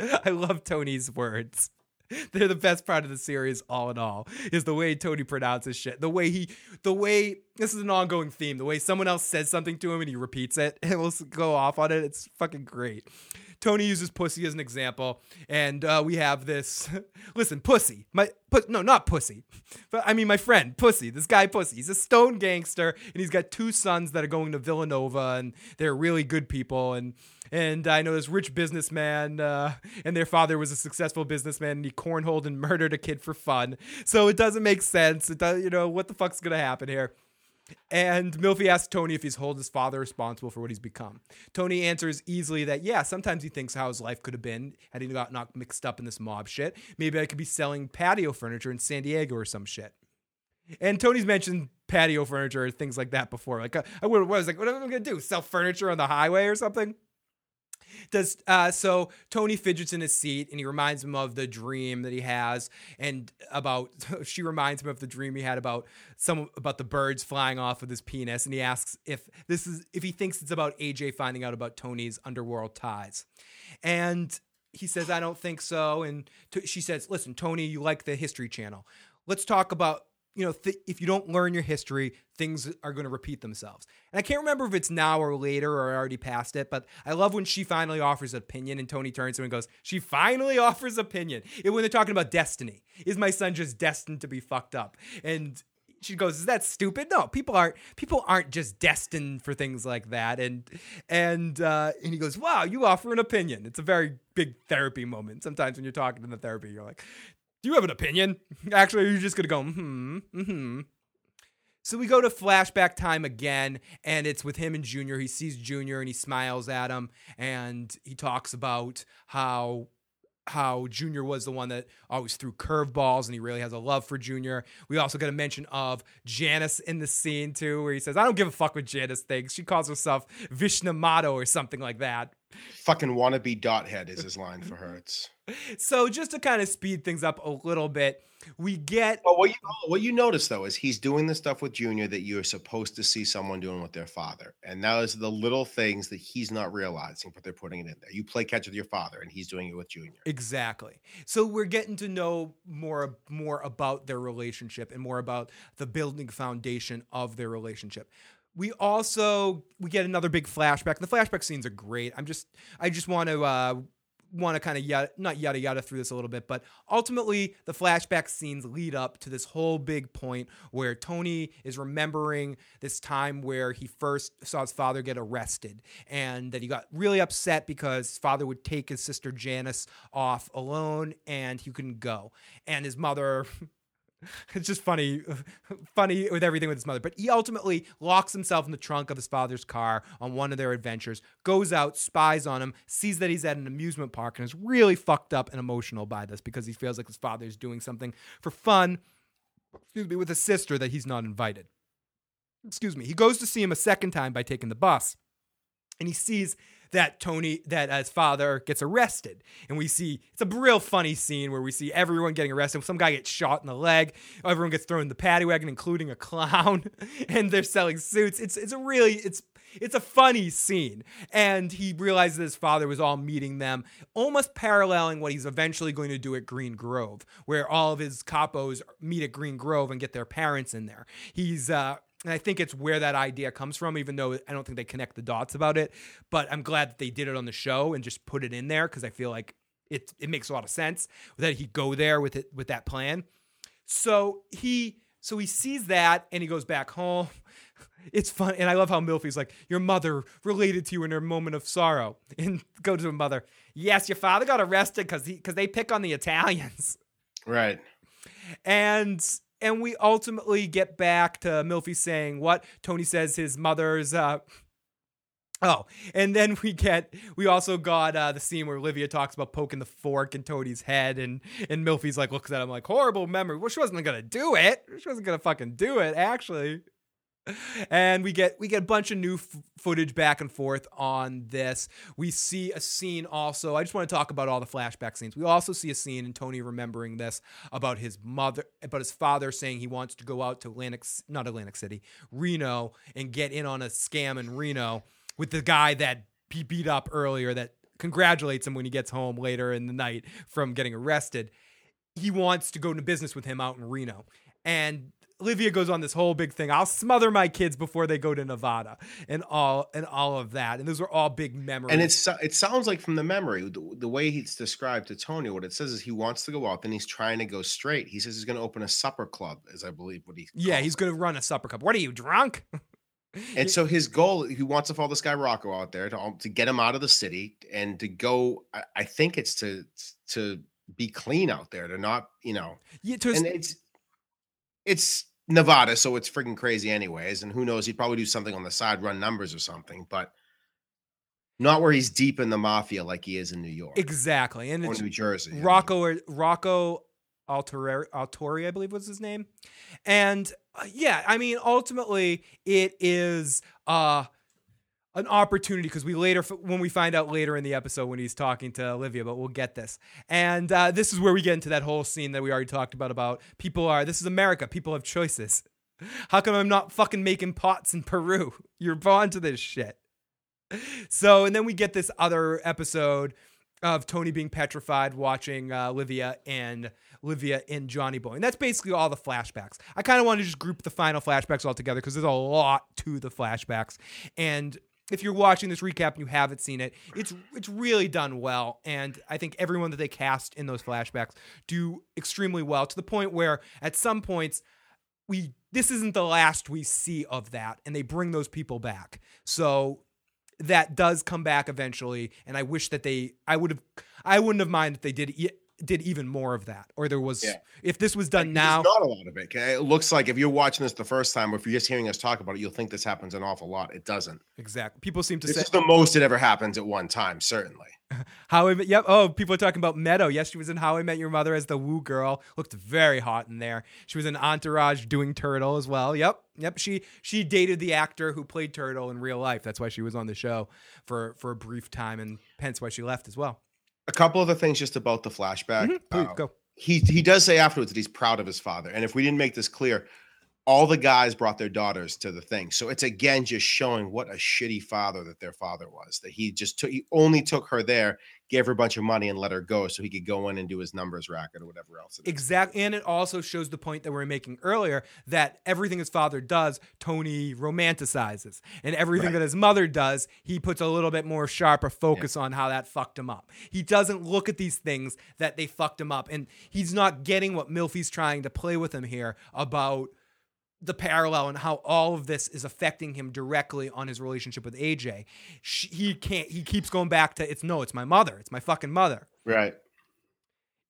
I love Tony's words. They're the best part of the series, all in all, is the way Tony pronounces shit. The way he, the way this is an ongoing theme. The way someone else says something to him and he repeats it and will go off on it. It's fucking great. Tony uses pussy as an example, and uh, we have this. listen, pussy, my pu- no, not pussy, but I mean my friend, pussy. This guy, pussy. He's a stone gangster, and he's got two sons that are going to Villanova, and they're really good people. And and I know this rich businessman, uh, and their father was a successful businessman, and he cornholed and murdered a kid for fun. So it doesn't make sense. It does, you know, what the fuck's gonna happen here? And Melfi asks Tony if he's hold his father responsible for what he's become. Tony answers easily that yeah, sometimes he thinks how his life could have been had he got not mixed up in this mob shit. Maybe I could be selling patio furniture in San Diego or some shit. And Tony's mentioned patio furniture or things like that before. Like uh, I would- was like, what am I gonna do? Sell furniture on the highway or something? Does uh, so Tony fidgets in his seat and he reminds him of the dream that he has and about she reminds him of the dream he had about some about the birds flying off with his penis and he asks if this is if he thinks it's about AJ finding out about Tony's underworld ties. And he says I don't think so and t- she says listen Tony you like the history channel. Let's talk about you know, th- if you don't learn your history, things are going to repeat themselves. And I can't remember if it's now or later or already past it, but I love when she finally offers opinion and Tony turns to him and goes, She finally offers opinion. And when they're talking about destiny, is my son just destined to be fucked up? And she goes, "Is that stupid? No, people aren't. People aren't just destined for things like that." And and uh, and he goes, "Wow, you offer an opinion." It's a very big therapy moment. Sometimes when you're talking in the therapy, you're like, "Do you have an opinion?" Actually, you're just gonna go, "Hmm, hmm." So we go to flashback time again, and it's with him and Junior. He sees Junior and he smiles at him, and he talks about how how Junior was the one that always threw curveballs and he really has a love for Junior. We also get a mention of Janice in the scene too, where he says, I don't give a fuck what Janice thinks. She calls herself Vishnamato or something like that. Fucking wannabe dot head is his line for her. It's So just to kind of speed things up a little bit, we get But what you what you notice though is he's doing the stuff with Junior that you're supposed to see someone doing with their father, and that is the little things that he's not realizing, but they're putting it in there. You play catch with your father, and he's doing it with Junior. Exactly. So we're getting to know more more about their relationship and more about the building foundation of their relationship. We also we get another big flashback. The flashback scenes are great. I'm just I just want to uh want to kind of yada, not yada yada through this a little bit, but ultimately the flashback scenes lead up to this whole big point where Tony is remembering this time where he first saw his father get arrested and that he got really upset because his father would take his sister Janice off alone and he couldn't go. And his mother it's just funny funny with everything with his mother. But he ultimately locks himself in the trunk of his father's car on one of their adventures goes out spies on him sees that he's at an amusement park and is really fucked up and emotional by this because he feels like his father is doing something for fun excuse me with a sister that he's not invited. Excuse me. He goes to see him a second time by taking the bus and he sees that Tony, that his father gets arrested. And we see, it's a real funny scene where we see everyone getting arrested. Some guy gets shot in the leg. Everyone gets thrown in the paddy wagon, including a clown. and they're selling suits. It's, it's a really, it's, it's a funny scene. And he realizes his father was all meeting them, almost paralleling what he's eventually going to do at Green Grove, where all of his capos meet at Green Grove and get their parents in there. He's, uh, and I think it's where that idea comes from, even though I don't think they connect the dots about it. But I'm glad that they did it on the show and just put it in there because I feel like it it makes a lot of sense that he go there with it with that plan. So he so he sees that and he goes back home. It's fun, and I love how Melfi's like, "Your mother related to you in her moment of sorrow," and go to the mother. Yes, your father got arrested because he because they pick on the Italians, right? And and we ultimately get back to Melfi saying what Tony says his mother's. Uh, oh, and then we get we also got uh, the scene where Olivia talks about poking the fork in Tony's head, and and Melfi's like looks at him like horrible memory. Well, she wasn't gonna do it. She wasn't gonna fucking do it, actually and we get we get a bunch of new f- footage back and forth on this. We see a scene also. I just want to talk about all the flashback scenes. We also see a scene in Tony remembering this about his mother, about his father saying he wants to go out to Atlantic, not Atlantic City, Reno, and get in on a scam in Reno with the guy that he beat up earlier. That congratulates him when he gets home later in the night from getting arrested. He wants to go into business with him out in Reno, and Olivia goes on this whole big thing. I'll smother my kids before they go to Nevada, and all and all of that. And those are all big memories. And it's it sounds like from the memory, the, the way he's described to Tony, what it says is he wants to go out, and he's trying to go straight. He says he's going to open a supper club, as I believe what he. Yeah, he's going to run a supper club. What are you drunk? and so his goal, he wants to follow this guy Rocco out there to to get him out of the city and to go. I, I think it's to to be clean out there, to not you know. Yeah, to and it's it's Nevada, so it's freaking crazy anyways. And who knows, he'd probably do something on the side, run numbers or something, but not where he's deep in the mafia like he is in New York. Exactly. And or New Jersey. Rocco Rocco Altori, Altori, I believe was his name. And uh, yeah, I mean, ultimately it is uh an opportunity because we later when we find out later in the episode when he's talking to Olivia, but we'll get this. And uh, this is where we get into that whole scene that we already talked about. About people are this is America. People have choices. How come I'm not fucking making pots in Peru? You're born to this shit. So and then we get this other episode of Tony being petrified watching uh, Olivia and Olivia and Johnny Boy. And that's basically all the flashbacks. I kind of want to just group the final flashbacks all together because there's a lot to the flashbacks. And if you're watching this recap and you haven't seen it, it's it's really done well, and I think everyone that they cast in those flashbacks do extremely well to the point where at some points we this isn't the last we see of that, and they bring those people back. So that does come back eventually, and I wish that they I would have I wouldn't have minded if they did did even more of that, or there was Yeah. if this was done now. not a lot of it. Okay, it looks like if you're watching this the first time, or if you're just hearing us talk about it, you'll think this happens an awful lot. It doesn't. Exactly. People seem to This say is the most it ever happens at one time, certainly. How I Met. Yep. Oh, people are talking about Meadow. Yes, she was in How I Met Your Mother as the woo girl. Looked very hot in there. She was in Entourage doing Turtle as well. Yep. Yep. She she dated the actor who played Turtle in real life. That's why she was on the show for for a brief time, and hence why she left as well. A couple other things just about the flashback. Mhm. Please Uh, go. he he does say afterwards that he's proud of his father, and if we didn't make this clear, all the guys brought their daughters to the thing. So it's again just showing what a shitty father that their father was. That he just took he only took her there, gave her a bunch of money, and let her go so he could go in and do his numbers racket or whatever else. Exactly. And it also shows the point that we were making earlier that everything his father does, Tony romanticizes. And everything Right. that his mother does, he puts a little bit more sharper focus on how that fucked him up. He doesn't look at these things that they fucked him up. And he's not getting what Melfi's trying to play with him here about the parallel and how all of this is affecting him directly on his relationship with AJ. Sh- He can't, he keeps going back to, it's no, it's my mother. It's my fucking mother Right.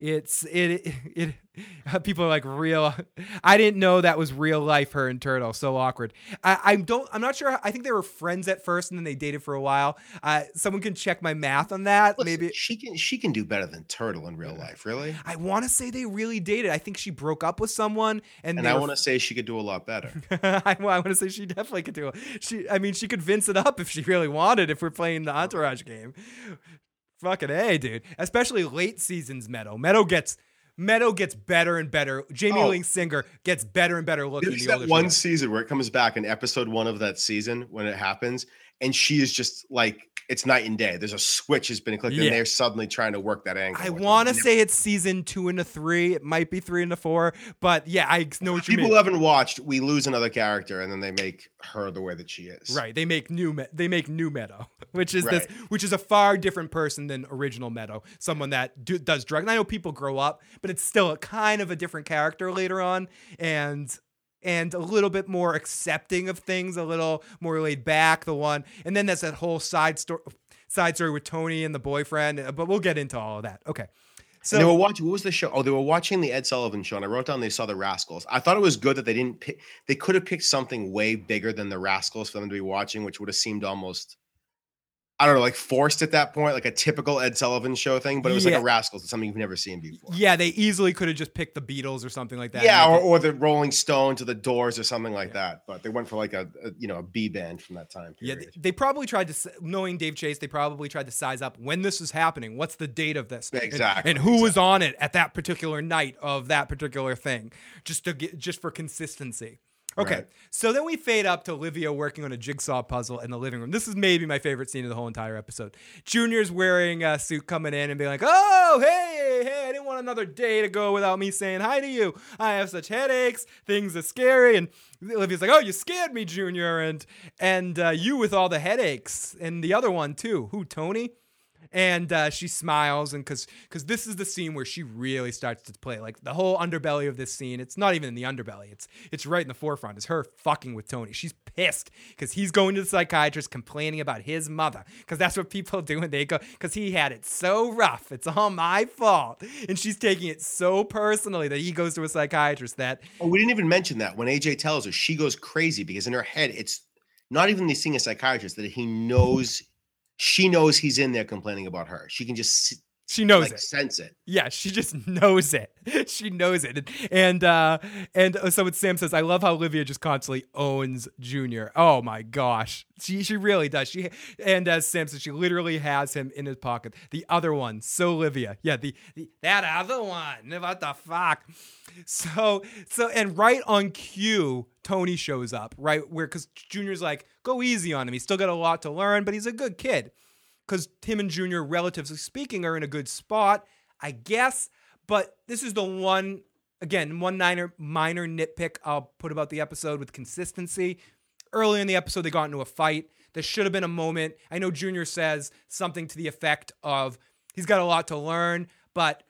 It's it, it it people are like real i didn't know that was real life her and turtle so awkward i i don't i'm not sure i think they were friends at first and then they dated for a while uh someone can check my math on that Listen, maybe she can she can do better than Turtle in real life, really. i want to say they really dated i think she broke up with someone and, And I want to say she could do a lot better. I, want to say she definitely could do it. She, I mean, she could vince it up if she really wanted. If we're playing the entourage game, fucking a, dude. Especially late seasons, Meadow. Meadow gets Meadow gets better and better. Jamie Oh. Lee Singer gets better and better looking. There's The that one gets. season where it comes back in episode one of that season when it happens, and she is just like it's night and day. There's a switch has been clicked, Yeah. and they're suddenly trying to work that angle. I want to say it's season two and a three. It might be three and a four, but yeah, I know what you people mean. haven't watched. We lose another character, and then they make her the way that she is. Right, they make new Me- they make new Meadow, which is this, which is a far different person than original Meadow. Someone that do, does drugs. And I know people grow up, but it's still a kind of a different character later on, and and a little bit more accepting of things, a little more laid back. The one, and then there's that whole side story, side story with Tony and the boyfriend. uh, But we'll get into all of that. Okay, so and they were watching. What was the show? Oh, they were watching the Ed Sullivan show, and I wrote down they saw the Rascals. I thought it was good that they didn't pick. They could have picked something way bigger than the Rascals for them to be watching, which would have seemed almost. I don't know, like forced at that point, like a typical Ed Sullivan show thing, but it was Yeah. like a Rascals, something you've never seen before. yeah, they easily could have just picked the Beatles or something like that. Yeah, or, or the Rolling Stones or the Doors or something like that. But they went for like a, a you know a B band from that time Yeah, they, they probably tried to, knowing Dave Chase, they probably tried to size up when this was happening. What's the date of this? Exactly, And, who was on it at that particular night of that particular thing, just to get, just for consistency. Okay, Right. so then we fade up to Olivia working on a jigsaw puzzle in the living room. This is maybe my favorite scene of the whole entire episode. Junior's wearing a suit coming in and being like, "Oh, hey, hey, I didn't want another day to go without me saying hi to you. I have such headaches. Things are scary." And Olivia's like, "Oh, you scared me, Junior, and and uh, you with all the headaches, and the other one too. Who, Tony?" And uh, she smiles, and because because this is the scene where she really starts to play like the whole underbelly of this scene. It's not even in the underbelly; it's it's right in the forefront. is her fucking with Tony. She's pissed because he's going to the psychiatrist complaining about his mother because that's what people do when they go because he had it so rough. It's all my fault, and she's taking it so personally that he goes to a psychiatrist that Oh, we didn't even mention that when AJ tells her, she goes crazy because in her head, it's not even the seeing a psychiatrist that he knows, she knows he's in there complaining about her. She can just she knows like it. sense it. Yeah, she just knows it. She knows it. And uh and uh, so what Sam says, I love how Olivia just constantly owns Junior. Oh my gosh. She she really does. She and as Sam says, she literally has him in his pocket. The other one, so Olivia. Yeah, the, the that other one. What the fuck? So so and right on cue, Tony shows up, right? Where cause Junior's like, go easy on him. He's still got a lot to learn, but he's a good kid because Tim and Junior, relatively speaking, are in a good spot, I guess. But this is the one, again, one minor, minor nitpick I'll put about the episode with consistency. Early in the episode, they got into a fight. There should have been a moment. I know Junior says something to the effect of he's got a lot to learn, but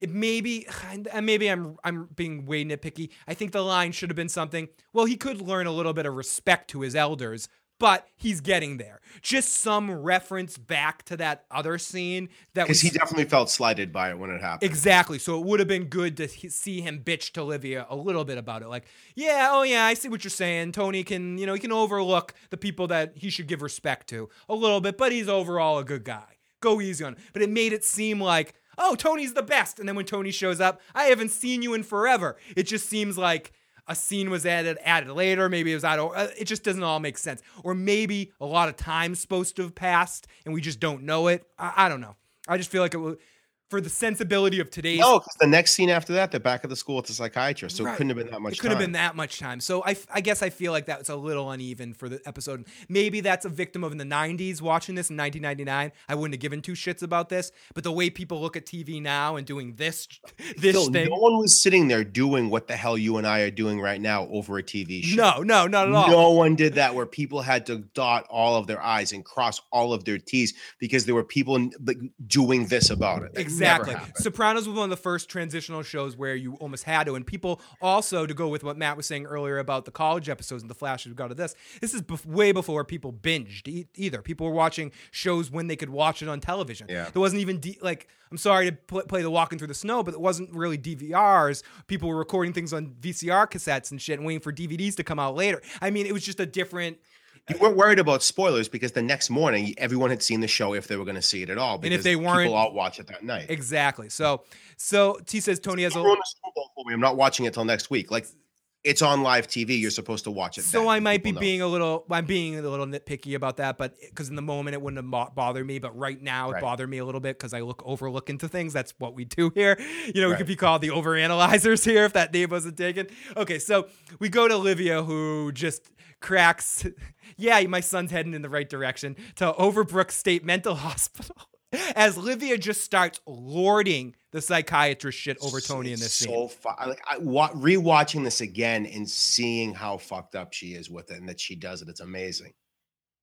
it maybe and maybe I'm I'm being way nitpicky. I think the line should have been something. Well, he could learn a little bit of respect to his elders, but he's getting there. Just some reference back to that other scene that Because was he definitely felt slighted by it when it happened. Exactly. So it would have been good to see him bitch to Olivia a little bit about it. Like, yeah, oh yeah, I see what you're saying. Tony can, you know, he can overlook the people that he should give respect to a little bit, but he's overall a good guy. Go easy on him. But it made it seem like, oh, Tony's the best. And then when Tony shows up, I haven't seen you in forever. It just seems like a scene was added added later. Maybe it was out. uh, It just doesn't all make sense. Or maybe a lot of time's supposed to have passed and we just don't know it. I, I don't know. I just feel like it was for the sensibility of today's No, because the next scene after that, they're back at the school with the psychiatrist. So Right. it couldn't have been that much time. it could have been that much time. So I, I guess I feel like that was a little uneven for the episode. Maybe that's a victim of in the 90s watching this in 1999. I wouldn't have given two shits about this. But the way people look at TV now and doing this this Phil, thing. no one was sitting there doing what the hell you and I are doing right now over a TV show. No, no, not at all. No one did that where people had to dot all of their I's and cross all of their T's because there were people doing this about it. Never Exactly. Sopranos was one of the first transitional shows where you almost had to. And people also, to go with what Matt was saying earlier about the college episodes and the flashes we got of this, this is bef- way before people binged e- either. People were watching shows when they could watch it on television. Yeah. There wasn't even, D- like, I'm sorry to pl- play the walking through the snow, but it wasn't really DVRs. People were recording things on VCR cassettes and shit and waiting for DVDs to come out later. I mean, it was just a different. You weren't worried about spoilers because the next morning everyone had seen the show if they were going to see it at all. And if they weren't- people all watch it that night. Exactly. So, so T says Tony has a. Don't ruin the Super Bowl for me. I'm not watching it till next week. Like it's on live TV. You're supposed to watch it. So then. I might be know. being a little, I'm being a little nitpicky about that, but because in the moment it wouldn't have bothered me, but right now it Right. bothered me a little bit because I look overlook into things. That's what we do here. You know, we could be called the overanalyzers here if that name wasn't taken. Okay, so we go to Olivia who just cracks. Yeah, my son's heading in the right direction to Overbrook State Mental Hospital. As Livia just starts lording the psychiatrist shit over Tony in this It's scene. so fu- like I wa- rewatching this again and seeing how fucked up she is with it and that she does it. It's amazing.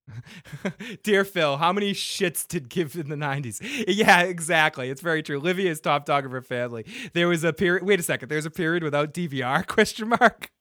Dear Phil, how many shits did give in the 90s? Yeah, exactly. It's very true. Livia is top dog of her family. There was a period wait a second, there's a period without DVR question mark.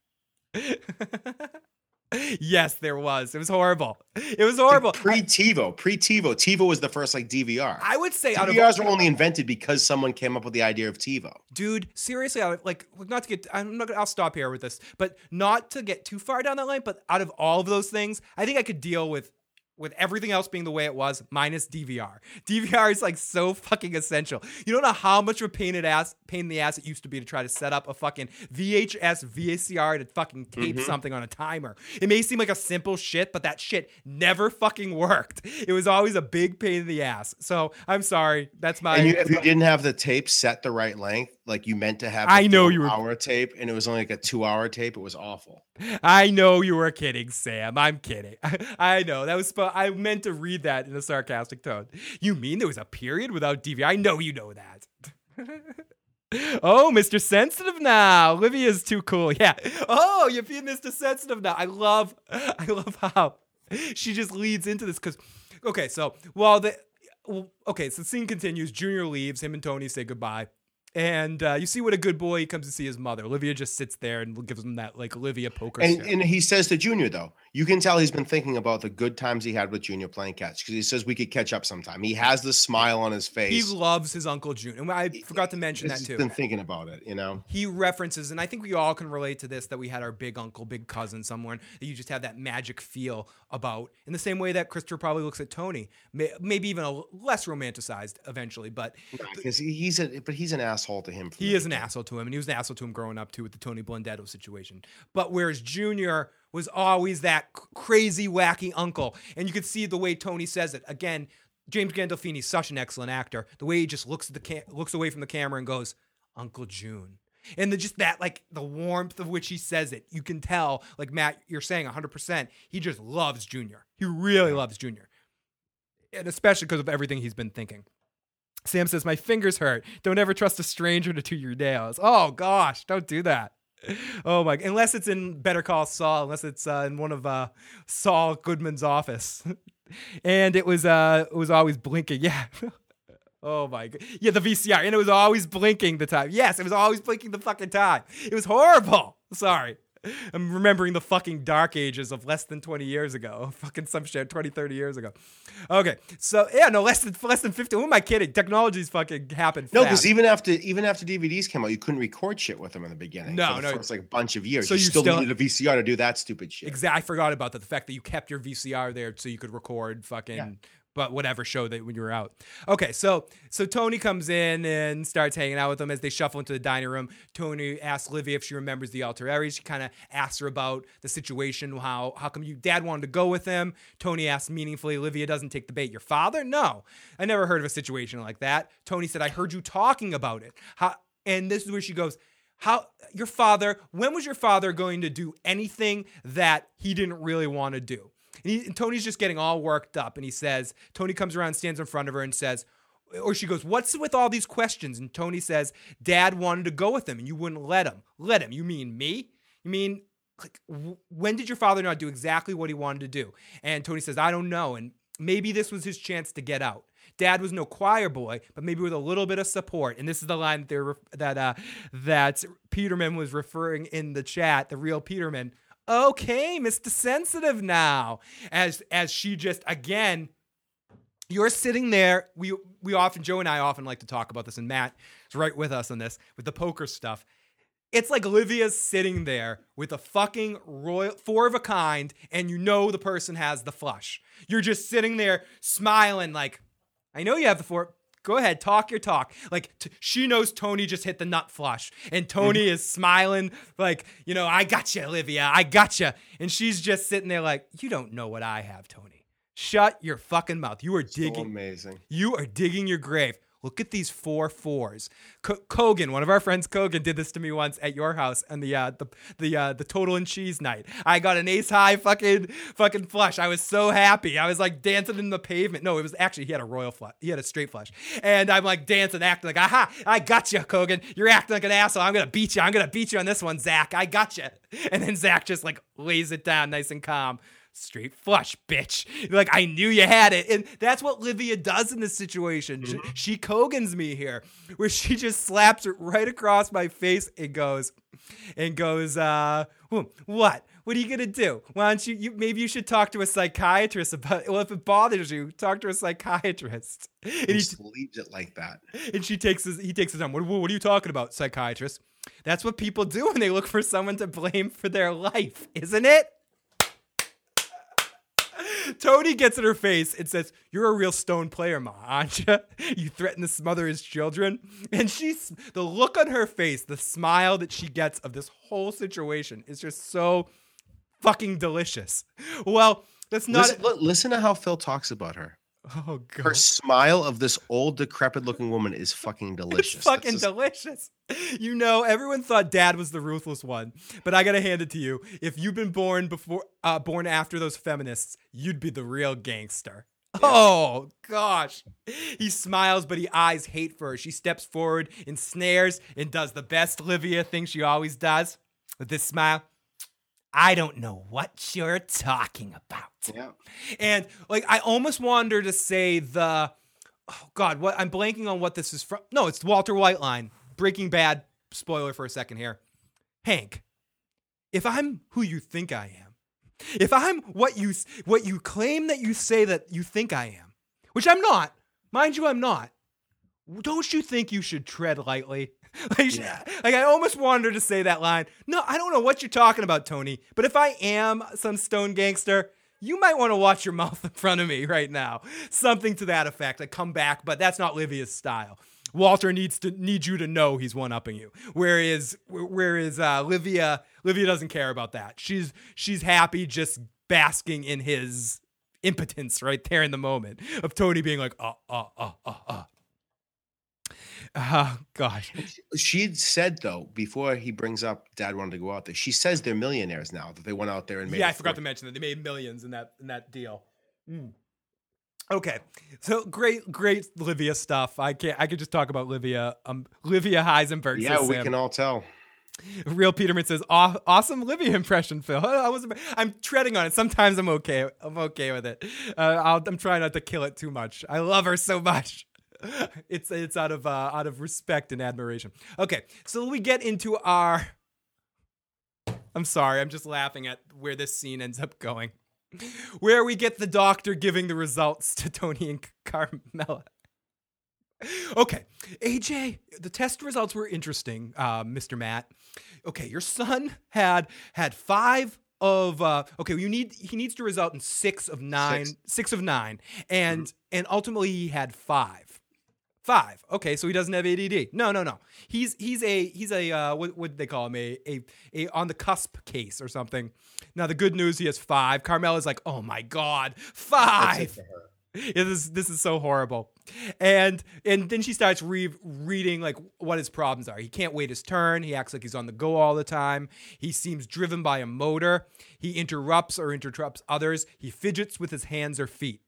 Yes, there was. It was horrible. It was horrible. Pre TiVo, pre TiVo. TiVo was the first like DVR. I would say out of DVRs were only invented because someone came up with the idea of TiVo. dude seriously I, like not to get i'm not gonna i'll stop here with this but not to get too far down that line but out of all of those things i think i could deal with with everything else being the way it was minus dvr dvr is like so fucking essential. You don't know how much of a pain in ass pain in the ass it used to be to try to set up a fucking vhs vcr to fucking tape mm-hmm. something on a timer. It may seem like a simple shit but that shit never fucking worked. It was always a big pain in the ass. So i'm sorry. That's my And you, if you didn't have the tape set the right length, like you meant to have, I know you were- hour tape, and it was only like a two hour tape. It was awful. I know you were kidding, Sam. I'm kidding. I know that was. spo- I meant to read that in a sarcastic tone. You mean there was a period without DVR? I know you know that. oh, Mr. Sensitive now. Olivia's too cool. Yeah. Oh, you're being Mr. Sensitive now. I love. I love how she just leads into this because. Okay, so while the. well, Okay, so the scene continues. Junior leaves. Him and Tony say goodbye. And uh, you see what a good boy he comes to see his mother. Olivia just sits there and gives him that like Olivia poker And, and he says to Junior, though, you can tell he's been thinking about the good times he had with Junior playing catch because he says we could catch up sometime. He has this smile on his face. He loves his Uncle June. And I forgot to mention that He's too. been thinking about it, you know. He references, and I think we all can relate to this that we had our big uncle, big cousin, somewhere, that you just have that magic feel about in the same way that Christopher probably looks at Tony. May, maybe even a less romanticized eventually, but Because he's a, but he's an asshole to him. he the is an asshole to him, and he was an asshole to him growing up too with the Tony Blundetto situation. But whereas Junior was always that crazy, wacky uncle, and you could see the way Tony says it. Again, James Gandolfini is such an excellent actor. The way he just looks at the looks away from the camera and goes, "Uncle June." And the, just that, like the warmth of which he says it, you can tell, like Matt, you're saying 100%, he just loves Junior. He really loves Junior. And especially because of everything he's been thinking. Sam says, My fingers hurt. Don't ever trust a stranger to do your nails. Oh, gosh, don't do that. Oh, my. Unless it's in Better Call Saul, unless it's uh, in one of uh, Saul Goodman's office. and it was uh, it was always blinking. Yeah. oh, my God. Yeah, the VCR. And it was always blinking the time. Yes, it was always blinking the fucking time. It was horrible. Sorry. I'm remembering the fucking dark ages of less than 20 years ago. Fucking some shit 20, 30 years ago. Okay. So yeah, no, less than less than 50. Who am I kidding? Technology's fucking happened. No, because even after even after DVDs came out, you couldn't record shit with them in the beginning. No, no. first like a bunch of years. So you, you still, still- needed a VCR to do that stupid shit. Exactly. I forgot about that. The fact that you kept your VCR there so you could record fucking, Yeah. But whatever show that when you were out. Okay, so so Tony comes in and starts hanging out with them as they shuffle into the dining room. Tony asks Livia if she remembers the Altieris. She kind of asks her about the situation. How how come you dad wanted to go with him? Tony asks meaningfully. Livia doesn't take the bait. Your father? No, I never heard of a situation like that. Tony said, I heard you talking about it. How? And this is where she goes how your father when was your father going to do anything that he didn't really want to do and, he, and tony's just getting all worked up and he says tony comes around stands in front of her and says or she goes what's with all these questions and tony says dad wanted to go with him and you wouldn't let him let him you mean me you mean like w- when did your father not do exactly what he wanted to do and tony says i don't know and maybe this was his chance to get out Dad was no choir boy, but maybe with a little bit of support. And this is the line that that uh, that Peterman was referring in the chat. The real Peterman. Okay, Mr. Sensitive now. As as she just again, you're sitting there. We we often Joe and I often like to talk about this, and Matt is right with us on this with the poker stuff. It's like Olivia's sitting there with a fucking royal four of a kind, and you know the person has the flush. You're just sitting there smiling, like, I know you have the four. Go ahead, talk your talk. Like t- she knows Tony just hit the nut flush, and Tony mm-hmm. is smiling, like, you know, I got you, Olivia, I got you, and she's just sitting there like, you don't know what I have, Tony. Shut your fucking mouth. You are So digging. amazing. You are digging your grave. Look at these four fours. Co- Kogan, one of our friends, Kogan, did this to me once at your house on the uh, the the uh, the total and cheese night. I got an ace high fucking fucking flush. I was so happy. I was like dancing in the pavement. No, it was actually he had a royal flush. He had a straight flush, and I'm like dancing, acting like, aha, I got you, Kogan. You're acting like an asshole. I'm gonna beat you. I'm gonna beat you on this one, Zach. I got you. And then Zach just like lays it down, nice and calm straight flush, bitch. Like I knew you had it, and that's what Livia does in this situation. She, she Kogans me here, where she just slaps it right across my face and goes, and goes, uh, "Hmm, what? What are you gonna do? Why don't you, you? Maybe you should talk to a psychiatrist about. Well, if it bothers you, talk to a psychiatrist. And, He he, just leaves it like that. and she takes his, he takes his arm. What, what are you talking about, psychiatrist? That's what people do when they look for someone to blame for their life, isn't it? Tony gets in her face and says, You're a real stone player, Ma, aren't you? You threaten to smother his children. And she's the look on her face, the smile that she gets of this whole situation is just so fucking delicious. Well, that's not. Listen, look, listen to how Phil talks about her. oh, God. Her smile of this old, decrepit-looking woman is fucking delicious. It's fucking just- delicious. You know, everyone thought Dad was the ruthless one, but I gotta hand it to you. If you've been born before, uh, born after those feminists, you'd be the real gangster. Oh gosh, he smiles, but he eyes hate for her. She steps forward and snares and does the best Livia thing she always does with this smile. I don't know what you're talking about. Yeah. And like I almost wanted to say the oh god, what I'm blanking on what this is from. No, it's Walter White line. Breaking Bad spoiler for a second here. Hank, if I'm who you think I am, if I'm what you what you claim that you say that you think I am, which I'm not, mind you, I'm not. Don't you think you should tread lightly? Like, Yeah. like I almost wanted her to say that line. No, I don't know what you're talking about, Tony. But if I am some stone gangster, you might want to watch your mouth in front of me right now. Something to that effect. I come back, but that's not Livia's style. Walter needs to needs you to know he's one upping you. Whereas whereas uh, Livia Livia doesn't care about that. She's she's happy just basking in his impotence right there in the moment of Tony being like, uh, uh, uh, uh, uh. Oh, gosh. She'd said though before he brings up Dad wanted to go out there. She says they're millionaires now that they went out there and made. Yeah, I forgot to mention that they made millions in that in that deal. Mm. Okay, so great, great Livia stuff. I can't. I could just talk about Livia. Um, Livia Heisenberg. Yeah, we Sam. can all tell. Real Peterman says, "Aw- "Awesome Livia impression, Phil." I was. I'm treading on it. Sometimes I'm okay. I'm okay with it. Uh, I'll, I'm trying not to kill it too much. I love her so much. It's it's out of uh, out of respect and admiration. Okay, so we get into our I'm sorry. I'm just laughing at where this scene ends up going. Where we get the doctor giving the results to Tony and Carmela. Okay, AJ, the test results were interesting, uh, Mr. Matt. Okay, your son had had five of uh okay you need he needs to result in six of nine Six. six of nine and and ultimately he had five five. Okay so he doesn't have add no no no. He's he's a he's a uh what what they call him a a, a on the cusp case or something. Now the good news he has five. Carmel is like oh my god five! it is this is so horrible. And and then she starts re- reading like what his problems are. He can't wait his turn. He acts like he's on the go all the time. He seems driven by a motor. He interrupts or interrupts others. He fidgets with his hands or feet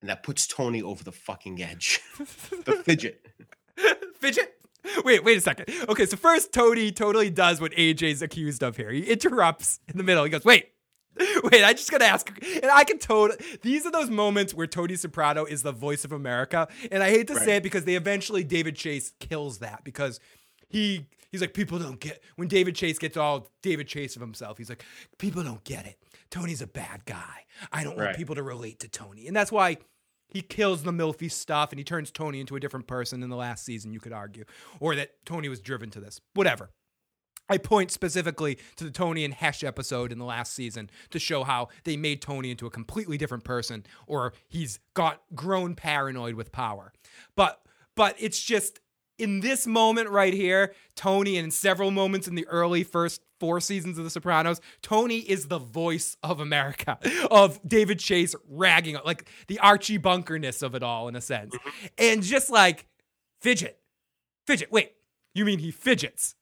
And that puts Tony over the fucking edge. the fidget. fidget wait wait a second okay so first tony totally does what aj's accused of here he interrupts in the middle he goes wait Wait, I just gotta ask, and I can totally. These are those moments where Tony Soprano is the voice of America, and I hate to say it because they eventually David Chase kills that because he he's like people don't get when David Chase gets all David Chase of himself. He's like people don't get it. Tony's a bad guy. I don't want people to relate to Tony, and that's why he kills the Melfi stuff and he turns Tony into a different person in the last season. You could argue, or that Tony was driven to this. Whatever. I point specifically to the Tony and Hesh episode in the last season to show how they made Tony into a completely different person or he's got grown paranoid with power. But but it's just in this moment right here, Tony and in several moments in the early first four seasons of The Sopranos, Tony is the voice of America, of David Chase ragging like the Archie Bunkerness of it all in a sense. Mm-hmm. And just like fidget. Fidget. Wait, you mean he fidgets?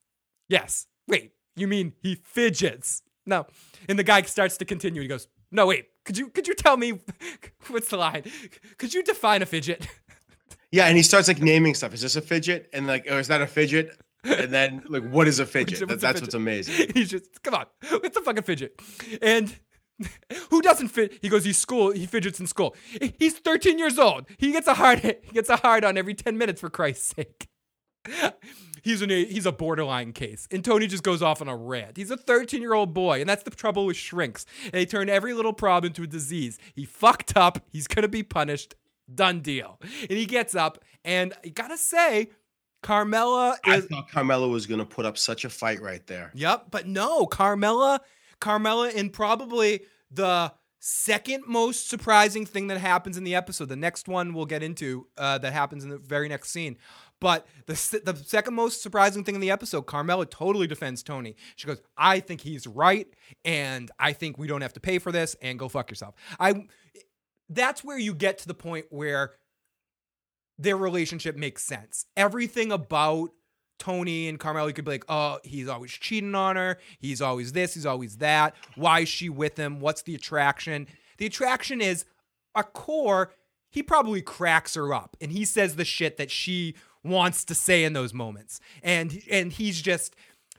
Yes. Wait, you mean he fidgets? No. And the guy starts to continue. He goes, "No, wait. Could you could you tell me what's the line? Could you define a fidget?" Yeah, and he starts like naming stuff. Is this a fidget? And like, oh, is that a fidget? And then like, what is a fidget? What's a that's fidget? what's amazing. He's just, "Come on. it's a fucking fidget?" And who doesn't fit? He goes, "He's school. He fidgets in school. He's 13 years old. He gets a hard Hit, he gets a hard on every 10 minutes for Christ's sake." He's an he's a borderline case, and Tony just goes off on a rant. He's a 13 year old boy, and that's the trouble with shrinks. They turn every little problem into a disease. He fucked up. He's gonna be punished. Done deal. And he gets up, and I gotta say, Carmela I is. thought Carmela was gonna put up such a fight right there. Yep, but no, Carmela, Carmela, in probably the second most surprising thing that happens in the episode. The next one we'll get into uh, that happens in the very next scene. But the the second most surprising thing in the episode, Carmela totally defends Tony. She goes, "I think he's right, and I think we don't have to pay for this, and go fuck yourself." I. That's where you get to the point where their relationship makes sense. Everything about Tony and Carmela, you could be like, oh, he's always cheating on her. He's always this. He's always that. Why is she with him? What's the attraction? The attraction is a core. He probably cracks her up and he says the shit that she wants to say in those moments. And and he's just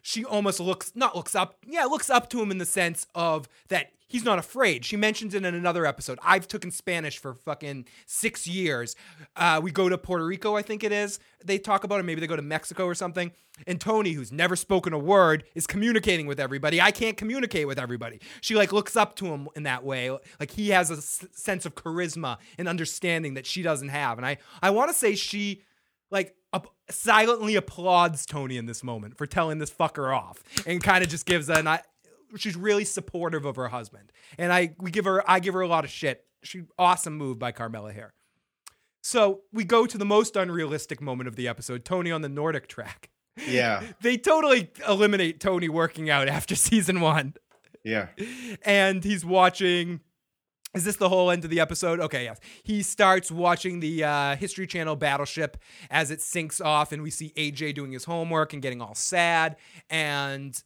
she almost looks not looks up yeah looks up to him in the sense of that he's not afraid. She mentions it in another episode. I've taken spanish for fucking six years. Uh, we go to puerto rico i think it is. They talk about it. Maybe they go to mexico or something. And tony who's never spoken a word is communicating with everybody. I can't communicate with everybody. She like looks up to him in that way. Like he has a s- sense of charisma and understanding that she doesn't have. And i i want to say she like silently applauds Tony in this moment for telling this fucker off and kind of just gives an I she's really supportive of her husband. And I we give her I give her a lot of shit. She awesome move by Carmela here. So we go to the most unrealistic moment of the episode, Tony on the NordicTrack. Yeah, They totally eliminate Tony working out after season 1 yeah. and he's watching. Is this the whole end of the episode? Okay, yes. He starts watching the uh, History Channel Battleship as it sinks off, and we see AJ doing his homework and getting all sad, and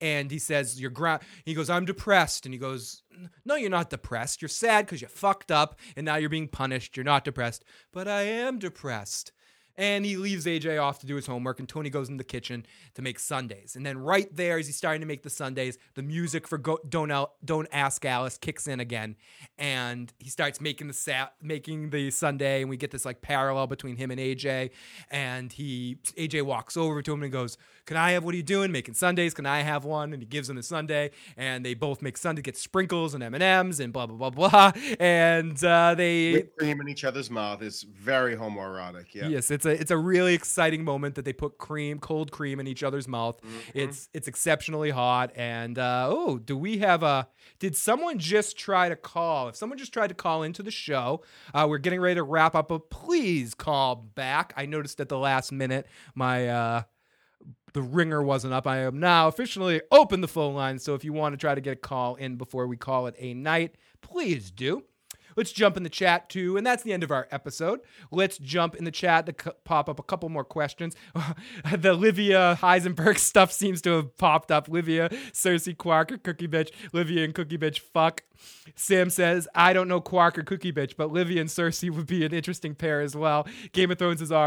and he says, "You're gra-. He goes, "I'm depressed," and he goes, "No, you're not depressed. You're sad because you fucked up, and now you're being punished. You're not depressed, but I am depressed." And he leaves AJ off to do his homework, and Tony goes in the kitchen to make sundaes. And then right there, as he's starting to make the sundaes, the music for Go- Don't Al- Don't Ask Alice kicks in again, and he starts making the sa- making the sundae, and we get this like parallel between him and AJ. And he AJ walks over to him and goes, "Can I have? What are you doing? Making sundaes? Can I have one?" And he gives him the sundae, and they both make sundae, get sprinkles and M and M's and blah blah blah blah, and uh, they Whipped cream in each other's mouth is very homoerotic. Yeah. Yes, it's a it's a really exciting moment that they put cream, cold cream in each other's mouth. Mhm. It's it's exceptionally hot. And uh, oh, do we have a? Did someone just try to call? If someone just tried to call into the show, uh, we're getting ready to wrap up. But please call back. I noticed at the last minute my. Uh, the ringer wasn't up. I am now officially open the phone line. So if you want to try to get a call in before we call it a night, please do. Let's jump in the chat too, and that's the end of our episode. Let's jump in the chat to pop up a couple more questions. the Livia Heisenberg stuff seems to have popped up. Livia, Cersei, Quark, or Cookie Bitch. Livia and Cookie Bitch, fuck. Sam says, I don't know Quark or Cookie Bitch, but Livia and Cersei would be an interesting pair as well. Game of Thrones is our